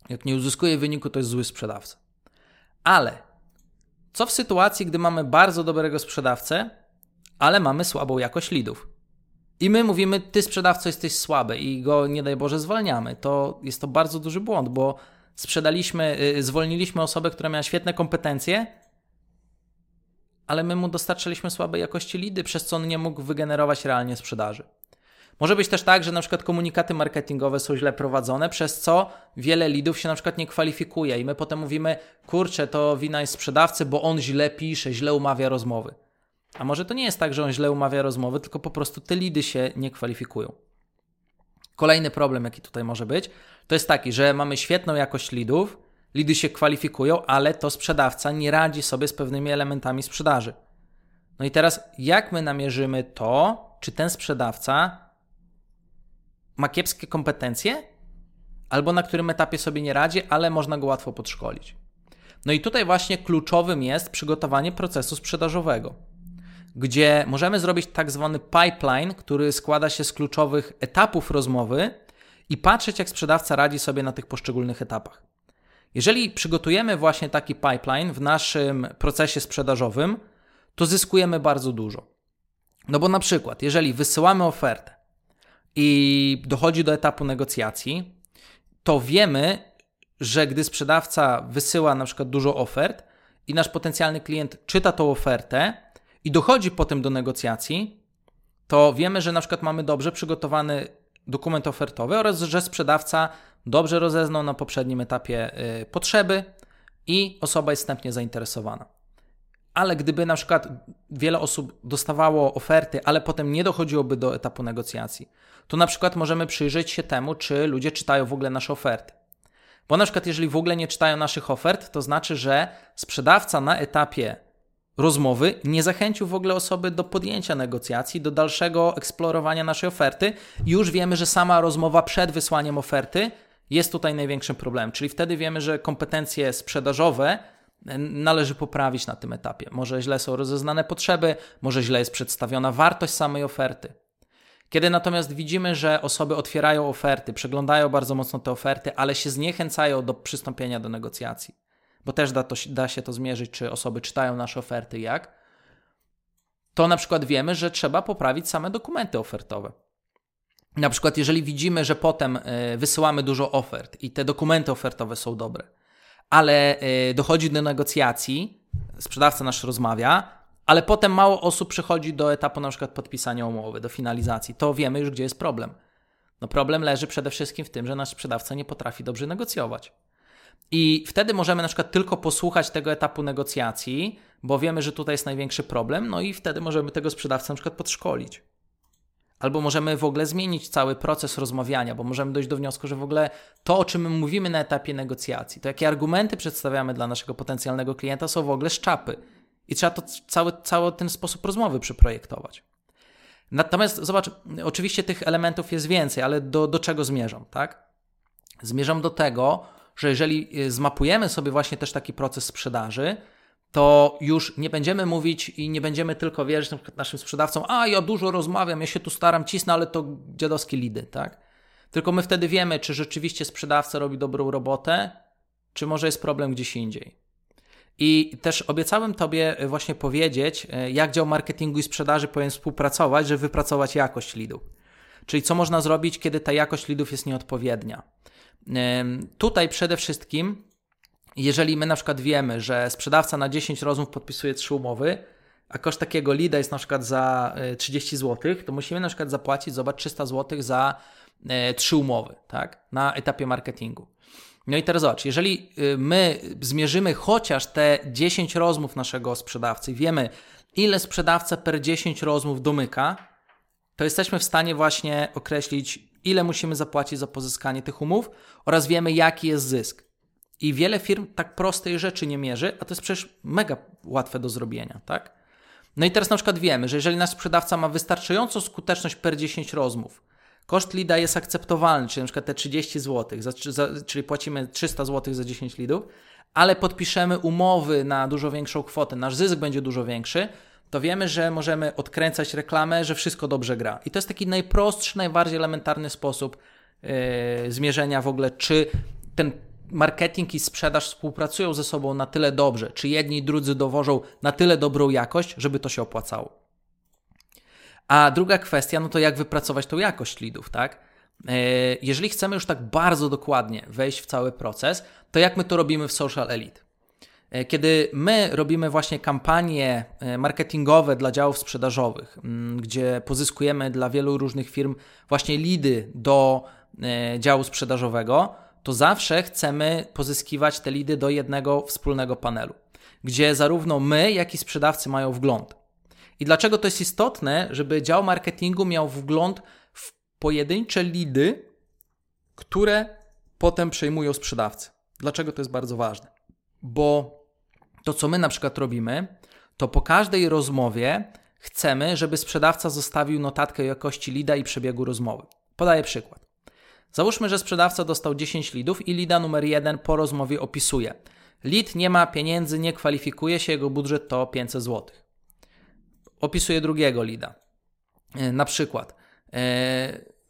A: Jak nie uzyskuje wyniku, to jest zły sprzedawca. Ale co w sytuacji, gdy mamy bardzo dobrego sprzedawcę, ale mamy słabą jakość lidów? I my mówimy, ty sprzedawco jesteś słaby i go nie daj Boże zwalniamy. To jest to bardzo duży błąd, bo sprzedaliśmy, yy, zwolniliśmy osobę, która miała świetne kompetencje, ale my mu dostarczyliśmy słabej jakości lidy, przez co on nie mógł wygenerować realnie sprzedaży. Może być też tak, że na przykład komunikaty marketingowe są źle prowadzone, przez co wiele lidów się na przykład nie kwalifikuje i my potem mówimy, kurczę, to wina jest sprzedawcy, bo on źle pisze, źle umawia rozmowy. A może to nie jest tak, że on źle umawia rozmowy, tylko po prostu te lidy się nie kwalifikują. Kolejny problem, jaki tutaj może być, to jest taki, że mamy świetną jakość lidów, lidy się kwalifikują, ale to sprzedawca nie radzi sobie z pewnymi elementami sprzedaży. No i teraz, jak my namierzymy to, czy ten sprzedawca ma kiepskie kompetencje, albo na którym etapie sobie nie radzi, ale można go łatwo podszkolić. No i tutaj właśnie kluczowym jest przygotowanie procesu sprzedażowego. gdzie możemy zrobić tak zwany pipeline, który składa się z kluczowych etapów rozmowy i patrzeć, jak sprzedawca radzi sobie na tych poszczególnych etapach. Jeżeli przygotujemy właśnie taki pipeline w naszym procesie sprzedażowym, to zyskujemy bardzo dużo. No bo na przykład, jeżeli wysyłamy ofertę i dochodzi do etapu negocjacji, to wiemy, że gdy sprzedawca wysyła na przykład dużo ofert i nasz potencjalny klient czyta tą ofertę i dochodzi potem do negocjacji, to wiemy, że na przykład mamy dobrze przygotowany dokument ofertowy oraz że sprzedawca dobrze rozeznał na poprzednim etapie y, potrzeby i osoba jest wstępnie zainteresowana. Ale gdyby na przykład wiele osób dostawało oferty, ale potem nie dochodziłoby do etapu negocjacji, to na przykład możemy przyjrzeć się temu, czy ludzie czytają w ogóle nasze oferty. Bo na przykład, jeżeli w ogóle nie czytają naszych ofert, to znaczy, że sprzedawca na etapie rozmowy nie zachęcił w ogóle osoby do podjęcia negocjacji, do dalszego eksplorowania naszej oferty. Już wiemy, że sama rozmowa przed wysłaniem oferty jest tutaj największym problemem. Czyli wtedy wiemy, że kompetencje sprzedażowe należy poprawić na tym etapie. Może źle są rozeznane potrzeby, może źle jest przedstawiona wartość samej oferty. Kiedy natomiast widzimy, że osoby otwierają oferty, przeglądają bardzo mocno te oferty, ale się zniechęcają do przystąpienia do negocjacji, bo też da, to, da się to zmierzyć, czy osoby czytają nasze oferty, jak, to na przykład wiemy, że trzeba poprawić same dokumenty ofertowe. Na przykład, jeżeli widzimy, że potem e, wysyłamy dużo ofert i te dokumenty ofertowe są dobre, ale e, dochodzi do negocjacji, sprzedawca nasz rozmawia, ale potem mało osób przychodzi do etapu na przykład podpisania umowy, do finalizacji, to wiemy już, gdzie jest problem. No problem leży przede wszystkim w tym, że nasz sprzedawca nie potrafi dobrze negocjować. I wtedy możemy na przykład tylko posłuchać tego etapu negocjacji, bo wiemy, że tutaj jest największy problem, no i wtedy możemy tego sprzedawcę na przykład podszkolić. Albo możemy w ogóle zmienić cały proces rozmawiania, bo możemy dojść do wniosku, że w ogóle to, o czym my mówimy na etapie negocjacji, to jakie argumenty przedstawiamy dla naszego potencjalnego klienta, są w ogóle szczapy. I trzeba to cały, cały ten sposób rozmowy przeprojektować. Natomiast zobacz, oczywiście tych elementów jest więcej, ale do, do czego zmierzam, tak? Zmierzam do tego, że jeżeli y, zmapujemy sobie właśnie też taki proces sprzedaży, to już nie będziemy mówić i nie będziemy tylko wierzyć na naszym sprzedawcom, a ja dużo rozmawiam, ja się tu staram, cisnę, ale to dziadowskie lidy, tak? Tylko my wtedy wiemy, czy rzeczywiście sprzedawca robi dobrą robotę, czy może jest problem gdzieś indziej. I też obiecałem Tobie właśnie powiedzieć, e, jak dział marketingu i sprzedaży powinien współpracować, żeby wypracować jakość lidów. Czyli co można zrobić, kiedy ta jakość lidów jest nieodpowiednia. Tutaj przede wszystkim, jeżeli my na przykład wiemy, że sprzedawca na 10 rozmów podpisuje 3 umowy, a koszt takiego lida jest na przykład za 30 e, zł, to musimy na przykład zapłacić, zobacz, 300 zł za 3 e, umowy, tak, na etapie marketingu. No i teraz zobacz, jeżeli y, my zmierzymy chociaż te 10 rozmów naszego sprzedawcy, wiemy ile sprzedawca per 10 rozmów domyka, to jesteśmy w stanie właśnie określić, ile musimy zapłacić za pozyskanie tych umów oraz wiemy, jaki jest zysk. I wiele firm tak prostej rzeczy nie mierzy, a to jest przecież mega łatwe do zrobienia, tak? No i teraz na przykład wiemy, że jeżeli nasz sprzedawca ma wystarczającą skuteczność per 10 rozmów, Koszt lida jest akceptowalny, czyli na przykład te 30 zł, za, za, czyli płacimy 300 zł za 10 lidów, ale podpiszemy umowy na dużo większą kwotę, nasz zysk będzie dużo większy, to wiemy, że możemy odkręcać reklamę, że wszystko dobrze gra. I to jest taki najprostszy, najbardziej elementarny sposób yy, zmierzenia w ogóle, czy ten marketing i sprzedaż współpracują ze sobą na tyle dobrze, czy jedni i drudzy dowożą na tyle dobrą jakość, żeby to się opłacało. A druga kwestia, no to jak wypracować tą jakość leadów, tak? E, jeżeli chcemy już tak bardzo dokładnie wejść w cały proces, to jak my to robimy w Social Elite? E, kiedy my robimy właśnie kampanie e, marketingowe dla działów sprzedażowych, gdzie pozyskujemy dla wielu różnych firm właśnie lidy do działu sprzedażowego, to zawsze chcemy pozyskiwać te lidy do jednego wspólnego panelu, gdzie zarówno my, jak i sprzedawcy mają wgląd. I dlaczego to jest istotne, żeby dział marketingu miał wgląd w pojedyncze lidy, które potem przejmują sprzedawcy. Dlaczego to jest bardzo ważne? Bo to, co my na przykład robimy, to po każdej rozmowie chcemy, żeby sprzedawca zostawił notatkę jakości lida i przebiegu rozmowy. Podaję przykład. Załóżmy, że sprzedawca dostał 10 lidów i lida numer 1 po rozmowie opisuje. Lid nie ma pieniędzy, nie kwalifikuje się, jego budżet to 500 zł opisuje drugiego lida. E, na przykład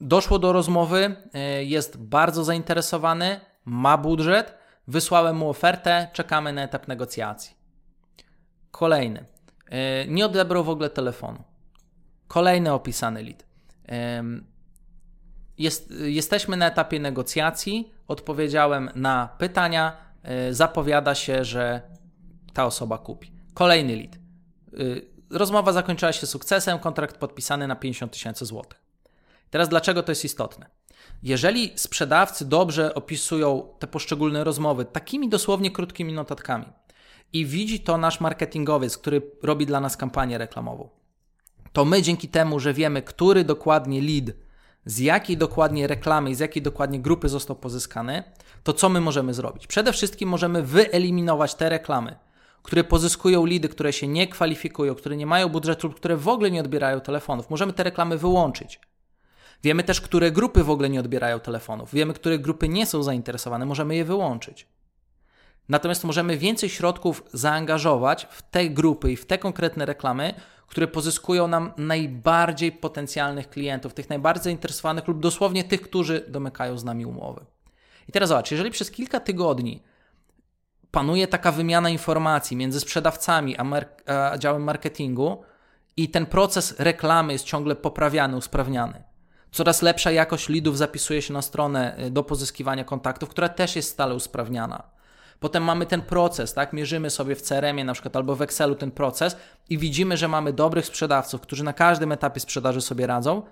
A: doszło do rozmowy, jest bardzo zainteresowany, ma budżet, wysłałem mu ofertę, czekamy na etap negocjacji. Kolejny. Nie odebrał w ogóle telefonu. Kolejny opisany lead. Jest, jesteśmy na etapie negocjacji. Odpowiedziałem na pytania. E, zapowiada się, że ta osoba kupi. Kolejny lead. E, rozmowa zakończyła się sukcesem, kontrakt podpisany na 50 tysięcy złotych. Teraz dlaczego to jest istotne? Jeżeli sprzedawcy dobrze opisują te poszczególne rozmowy takimi dosłownie krótkimi notatkami i widzi to nasz marketingowiec, który robi dla nas kampanię reklamową, to my dzięki temu, że wiemy, który dokładnie lead, z jakiej dokładnie reklamy i z jakiej dokładnie grupy został pozyskany, to co my możemy zrobić? Przede wszystkim możemy wyeliminować te reklamy, które pozyskują lidy, które się nie kwalifikują, które nie mają budżetu lub które w ogóle nie odbierają telefonów. Możemy te reklamy wyłączyć. Wiemy też, które grupy w ogóle nie odbierają telefonów. Wiemy, które grupy nie są zainteresowane, możemy je wyłączyć. Natomiast możemy więcej środków zaangażować w te grupy i w te konkretne reklamy, które pozyskują nam najbardziej potencjalnych klientów, tych najbardziej zainteresowanych lub dosłownie tych, którzy domykają z nami umowy. I teraz zobacz, jeżeli przez kilka tygodni panuje taka wymiana informacji między sprzedawcami a, mar a działem marketingu i ten proces reklamy jest ciągle poprawiany, usprawniany, coraz lepsza jakość leadów zapisuje się na stronę y, do pozyskiwania kontaktów, która też jest stale usprawniana Potem mamy ten proces, tak? Mierzymy sobie w CRM-ie na przykład albo w Excelu ten proces i widzimy, że mamy dobrych sprzedawców, którzy na każdym etapie sprzedaży sobie radzą,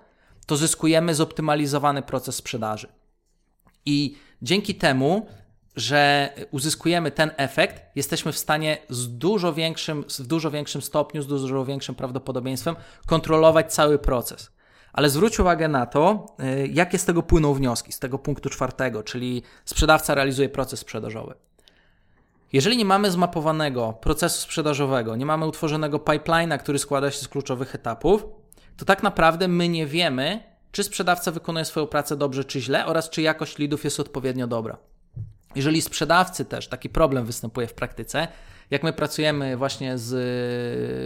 A: to zyskujemy zoptymalizowany proces sprzedaży. I dzięki temu, że uzyskujemy ten efekt, jesteśmy w stanie z dużo większym, w dużo większym stopniu, z dużo większym prawdopodobieństwem kontrolować cały proces. Ale zwróć uwagę na to, y, jakie z tego płyną wnioski, z tego punktu czwartego, czyli sprzedawca realizuje proces sprzedażowy. Jeżeli nie mamy zmapowanego procesu sprzedażowego, nie mamy utworzonego pipeline'a, który składa się z kluczowych etapów, to tak naprawdę my nie wiemy, czy sprzedawca wykonuje swoją pracę dobrze czy źle oraz czy jakość lidów jest odpowiednio dobra. Jeżeli sprzedawcy też, taki problem występuje w praktyce, jak my pracujemy właśnie z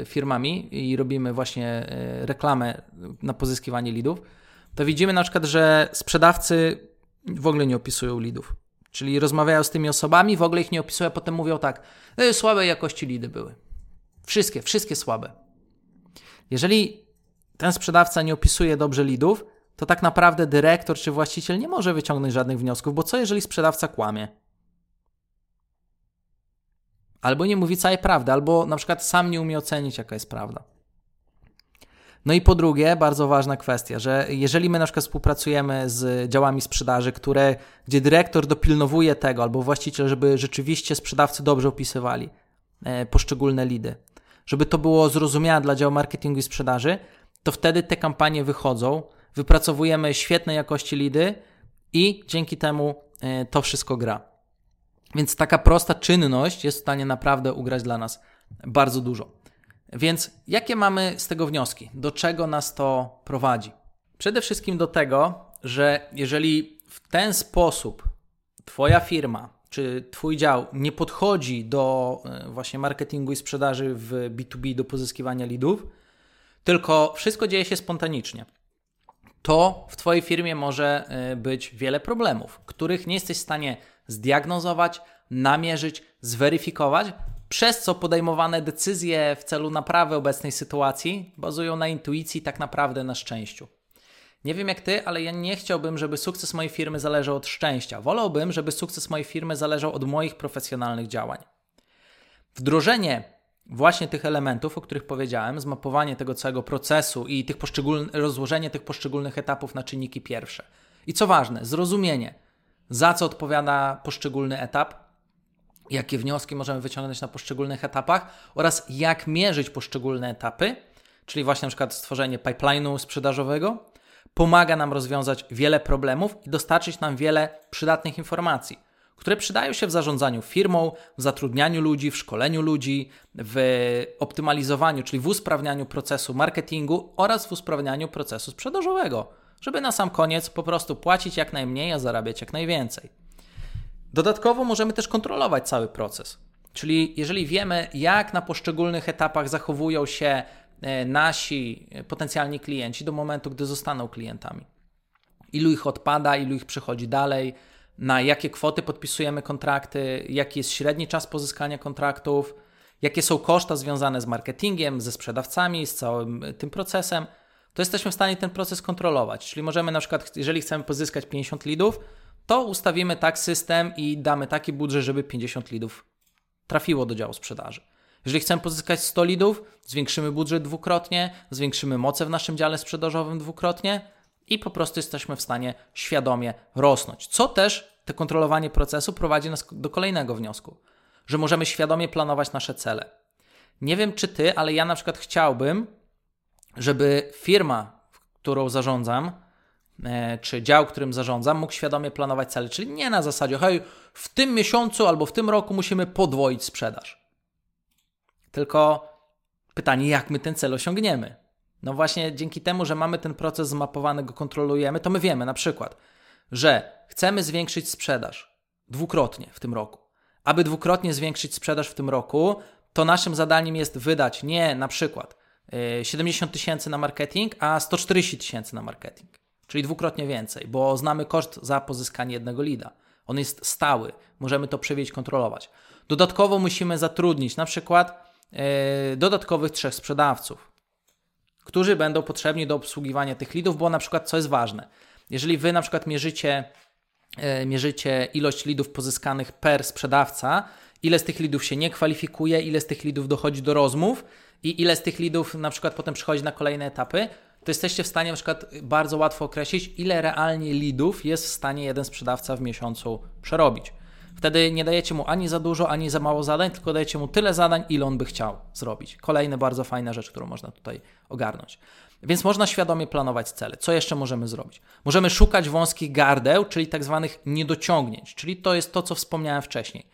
A: e, firmami i robimy właśnie e, reklamę na pozyskiwanie lidów, to widzimy na przykład, że sprzedawcy w ogóle nie opisują lidów. Czyli rozmawiają z tymi osobami, w ogóle ich nie opisują, a potem mówią tak, e, słabej jakości lidy były. Wszystkie, wszystkie słabe. Jeżeli ten sprzedawca nie opisuje dobrze lidów, to tak naprawdę dyrektor czy właściciel nie może wyciągnąć żadnych wniosków, bo co jeżeli sprzedawca kłamie? Albo nie mówi całej prawdy, albo na przykład sam nie umie ocenić, jaka jest prawda. No i po drugie, bardzo ważna kwestia, że jeżeli my na przykład współpracujemy z działami sprzedaży, które, gdzie dyrektor dopilnowuje tego, albo właściciel, żeby rzeczywiście sprzedawcy dobrze opisywali e, poszczególne lidy, żeby to było zrozumiałe dla działu marketingu i sprzedaży, to wtedy te kampanie wychodzą, wypracowujemy świetnej jakości lidy i dzięki temu e, to wszystko gra. Więc taka prosta czynność jest w stanie naprawdę ugrać dla nas bardzo dużo. Więc jakie mamy z tego wnioski? Do czego nas to prowadzi? Przede wszystkim do tego, że jeżeli w ten sposób Twoja firma czy Twój dział nie podchodzi do e, właśnie marketingu i sprzedaży w B2B, do pozyskiwania lidów, tylko wszystko dzieje się spontanicznie, to w Twojej firmie może e, być wiele problemów, których nie jesteś w stanie zdiagnozować, namierzyć, zweryfikować, przez co podejmowane decyzje w celu naprawy obecnej sytuacji bazują na intuicji, tak naprawdę na szczęściu. Nie wiem jak ty, ale ja nie chciałbym, żeby sukces mojej firmy zależał od szczęścia. Wolałbym, żeby sukces mojej firmy zależał od moich profesjonalnych działań. Wdrożenie właśnie tych elementów, o których powiedziałem, zmapowanie tego całego procesu i tych rozłożenie tych poszczególnych etapów na czynniki pierwsze. I co ważne, zrozumienie, za co odpowiada poszczególny etap, jakie wnioski możemy wyciągnąć na poszczególnych etapach oraz jak mierzyć poszczególne etapy, czyli właśnie na przykład stworzenie pipeline'u sprzedażowego, pomaga nam rozwiązać wiele problemów i dostarczyć nam wiele przydatnych informacji, które przydają się w zarządzaniu firmą, w zatrudnianiu ludzi, w szkoleniu ludzi, w optymalizowaniu, czyli w usprawnianiu procesu marketingu oraz w usprawnianiu procesu sprzedażowego, żeby na sam koniec po prostu płacić jak najmniej, a zarabiać jak najwięcej. Dodatkowo możemy też kontrolować cały proces. Czyli jeżeli wiemy, jak na poszczególnych etapach zachowują się e, nasi potencjalni klienci do momentu, gdy zostaną klientami. Ilu ich odpada, ilu ich przychodzi dalej, na jakie kwoty podpisujemy kontrakty, jaki jest średni czas pozyskania kontraktów, jakie są koszta związane z marketingiem, ze sprzedawcami, z całym tym procesem, to jesteśmy w stanie ten proces kontrolować. Czyli możemy na przykład, jeżeli chcemy pozyskać 50 lidów, to ustawimy tak system i damy taki budżet, żeby 50 lidów trafiło do działu sprzedaży. Jeżeli chcemy pozyskać 100 lidów, zwiększymy budżet dwukrotnie, zwiększymy moce w naszym dziale sprzedażowym dwukrotnie i po prostu jesteśmy w stanie świadomie rosnąć. Co też to kontrolowanie procesu prowadzi nas do kolejnego wniosku, że możemy świadomie planować nasze cele. Nie wiem czy ty, ale ja na przykład chciałbym, żeby firma, którą zarządzam, czy dział, którym zarządzam, mógł świadomie planować cele. Czyli nie na zasadzie, hej, w tym miesiącu albo w tym roku musimy podwoić sprzedaż. Tylko pytanie, jak my ten cel osiągniemy? No właśnie dzięki temu, że mamy ten proces zmapowany, go kontrolujemy, to my wiemy na przykład, że chcemy zwiększyć sprzedaż dwukrotnie w tym roku. Aby dwukrotnie zwiększyć sprzedaż w tym roku, to naszym zadaniem jest wydać nie na przykład 70 e, tysięcy na marketing, a 140 tysięcy na marketing. Czyli dwukrotnie więcej, bo znamy koszt za pozyskanie jednego lida. On jest stały, możemy to przewidzieć, kontrolować. Dodatkowo musimy zatrudnić na przykład yy, dodatkowych trzech sprzedawców, którzy będą potrzebni do obsługiwania tych lidów, bo na przykład co jest ważne, jeżeli wy na przykład mierzycie, yy, mierzycie ilość lidów pozyskanych per sprzedawca, ile z tych lidów się nie kwalifikuje, ile z tych lidów dochodzi do rozmów, i ile z tych lidów na przykład potem przychodzi na kolejne etapy, to jesteście w stanie na przykład bardzo łatwo określić, ile realnie lidów jest w stanie jeden sprzedawca w miesiącu przerobić. Wtedy nie dajecie mu ani za dużo, ani za mało zadań, tylko dajecie mu tyle zadań, ile on by chciał zrobić. Kolejna bardzo fajna rzecz, którą można tutaj ogarnąć. Więc można świadomie planować cele. Co jeszcze możemy zrobić? Możemy szukać wąskich gardeł, czyli tak zwanych niedociągnięć, czyli to jest to, co wspomniałem wcześniej.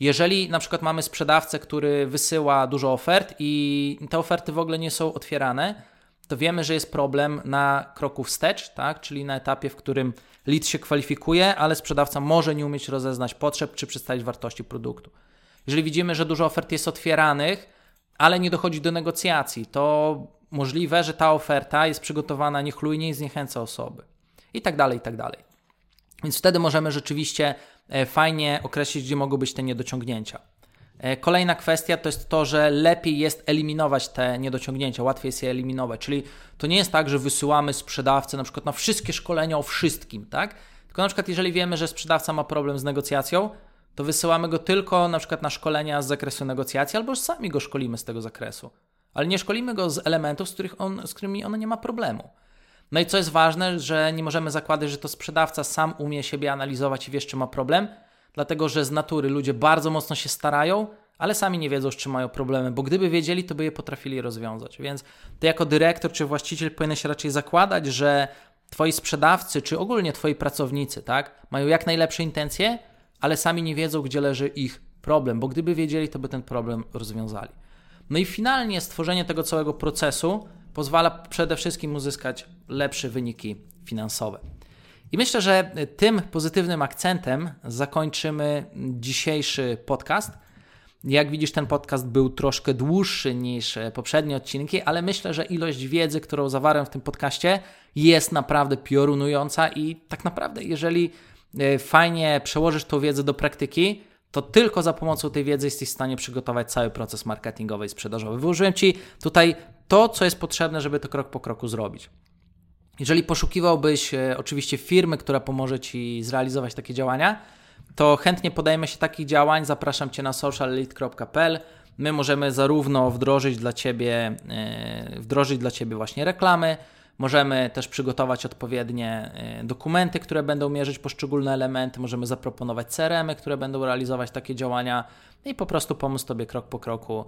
A: Jeżeli na przykład mamy sprzedawcę, który wysyła dużo ofert i te oferty w ogóle nie są otwierane, to wiemy, że jest problem na kroku wstecz, tak? czyli na etapie, w którym lead się kwalifikuje, ale sprzedawca może nie umieć rozeznać potrzeb czy przedstawić wartości produktu. Jeżeli widzimy, że dużo ofert jest otwieranych, ale nie dochodzi do negocjacji, to możliwe, że ta oferta jest przygotowana niechlujnie i zniechęca osoby. I tak dalej, i tak dalej. Więc wtedy możemy rzeczywiście e, fajnie określić, gdzie mogą być te niedociągnięcia. E, kolejna kwestia to jest to, że lepiej jest eliminować te niedociągnięcia, łatwiej jest je eliminować. Czyli to nie jest tak, że wysyłamy sprzedawcę na przykład na wszystkie szkolenia o wszystkim, tak? Tylko na przykład jeżeli wiemy, że sprzedawca ma problem z negocjacją, to wysyłamy go tylko na przykład na szkolenia z zakresu negocjacji, albo sami go szkolimy z tego zakresu. Ale nie szkolimy go z elementów, z, których on, z którymi on nie ma problemu. No i co jest ważne, że nie możemy zakładać, że to sprzedawca sam umie siebie analizować i wie, czy ma problem, dlatego że z natury ludzie bardzo mocno się starają, ale sami nie wiedzą, z czym mają problemy, bo gdyby wiedzieli, to by je potrafili rozwiązać. Więc ty jako dyrektor czy właściciel powinieneś raczej zakładać, że twoi sprzedawcy, czy ogólnie twoi pracownicy, tak, mają jak najlepsze intencje, ale sami nie wiedzą, gdzie leży ich problem, bo gdyby wiedzieli, to by ten problem rozwiązali. No i finalnie stworzenie tego całego procesu pozwala przede wszystkim uzyskać lepsze wyniki finansowe. I myślę, że tym pozytywnym akcentem zakończymy dzisiejszy podcast. Jak widzisz, ten podcast był troszkę dłuższy niż poprzednie odcinki, ale myślę, że ilość wiedzy, którą zawarłem w tym podcaście, jest naprawdę piorunująca i tak naprawdę, jeżeli e, fajnie przełożysz tą wiedzę do praktyki, to tylko za pomocą tej wiedzy jesteś w stanie przygotować cały proces marketingowy i sprzedażowy. Wyłożyłem Ci tutaj to, co jest potrzebne, żeby to krok po kroku zrobić. Jeżeli poszukiwałbyś e, oczywiście firmy, która pomoże Ci zrealizować takie działania, to chętnie podajemy się takich działań. Zapraszam Cię na sociallead.pl. My możemy zarówno wdrożyć dla Ciebie, e, wdrożyć dla Ciebie właśnie reklamy, Możemy też przygotować odpowiednie y, dokumenty, które będą mierzyć poszczególne elementy. Możemy zaproponować CRM-y, które będą realizować takie działania i po prostu pomóc Tobie krok po kroku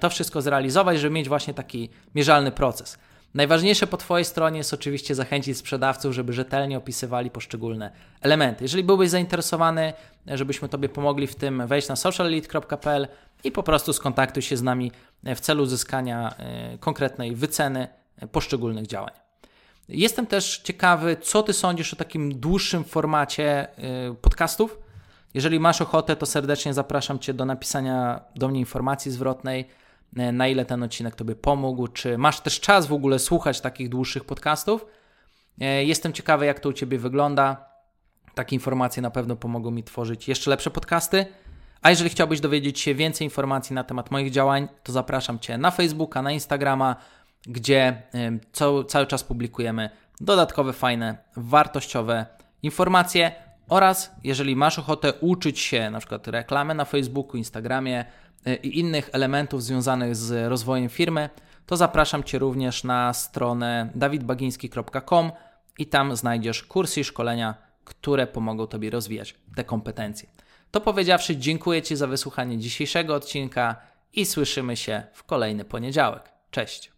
A: to wszystko zrealizować, żeby mieć właśnie taki mierzalny proces. Najważniejsze po Twojej stronie jest oczywiście zachęcić sprzedawców, żeby rzetelnie opisywali poszczególne elementy. Jeżeli byłbyś zainteresowany, żebyśmy Tobie pomogli w tym, wejdź na sociallead.pl i po prostu skontaktuj się z nami w celu uzyskania y, konkretnej wyceny poszczególnych działań. Jestem też ciekawy, co ty sądzisz o takim dłuższym formacie y, podcastów. Jeżeli masz ochotę, to serdecznie zapraszam cię do napisania do mnie informacji zwrotnej. E, na ile ten odcinek Tobie pomógł, czy masz też czas w ogóle słuchać takich dłuższych podcastów. E, jestem ciekawy, jak to u Ciebie wygląda. Takie informacje na pewno pomogą mi tworzyć jeszcze lepsze podcasty. A jeżeli chciałbyś dowiedzieć się więcej informacji na temat moich działań, to zapraszam Cię na Facebooka, na Instagrama, gdzie co, cały czas publikujemy dodatkowe, fajne, wartościowe informacje oraz jeżeli masz ochotę uczyć się na przykład reklamy na Facebooku, Instagramie e, i innych elementów związanych z rozwojem firmy, to zapraszam Cię również na stronę dawidbagiński.com i tam znajdziesz kursy i szkolenia, które pomogą Tobie rozwijać te kompetencje. To powiedziawszy, dziękuję Ci za wysłuchanie dzisiejszego odcinka i słyszymy się w kolejny poniedziałek. Cześć!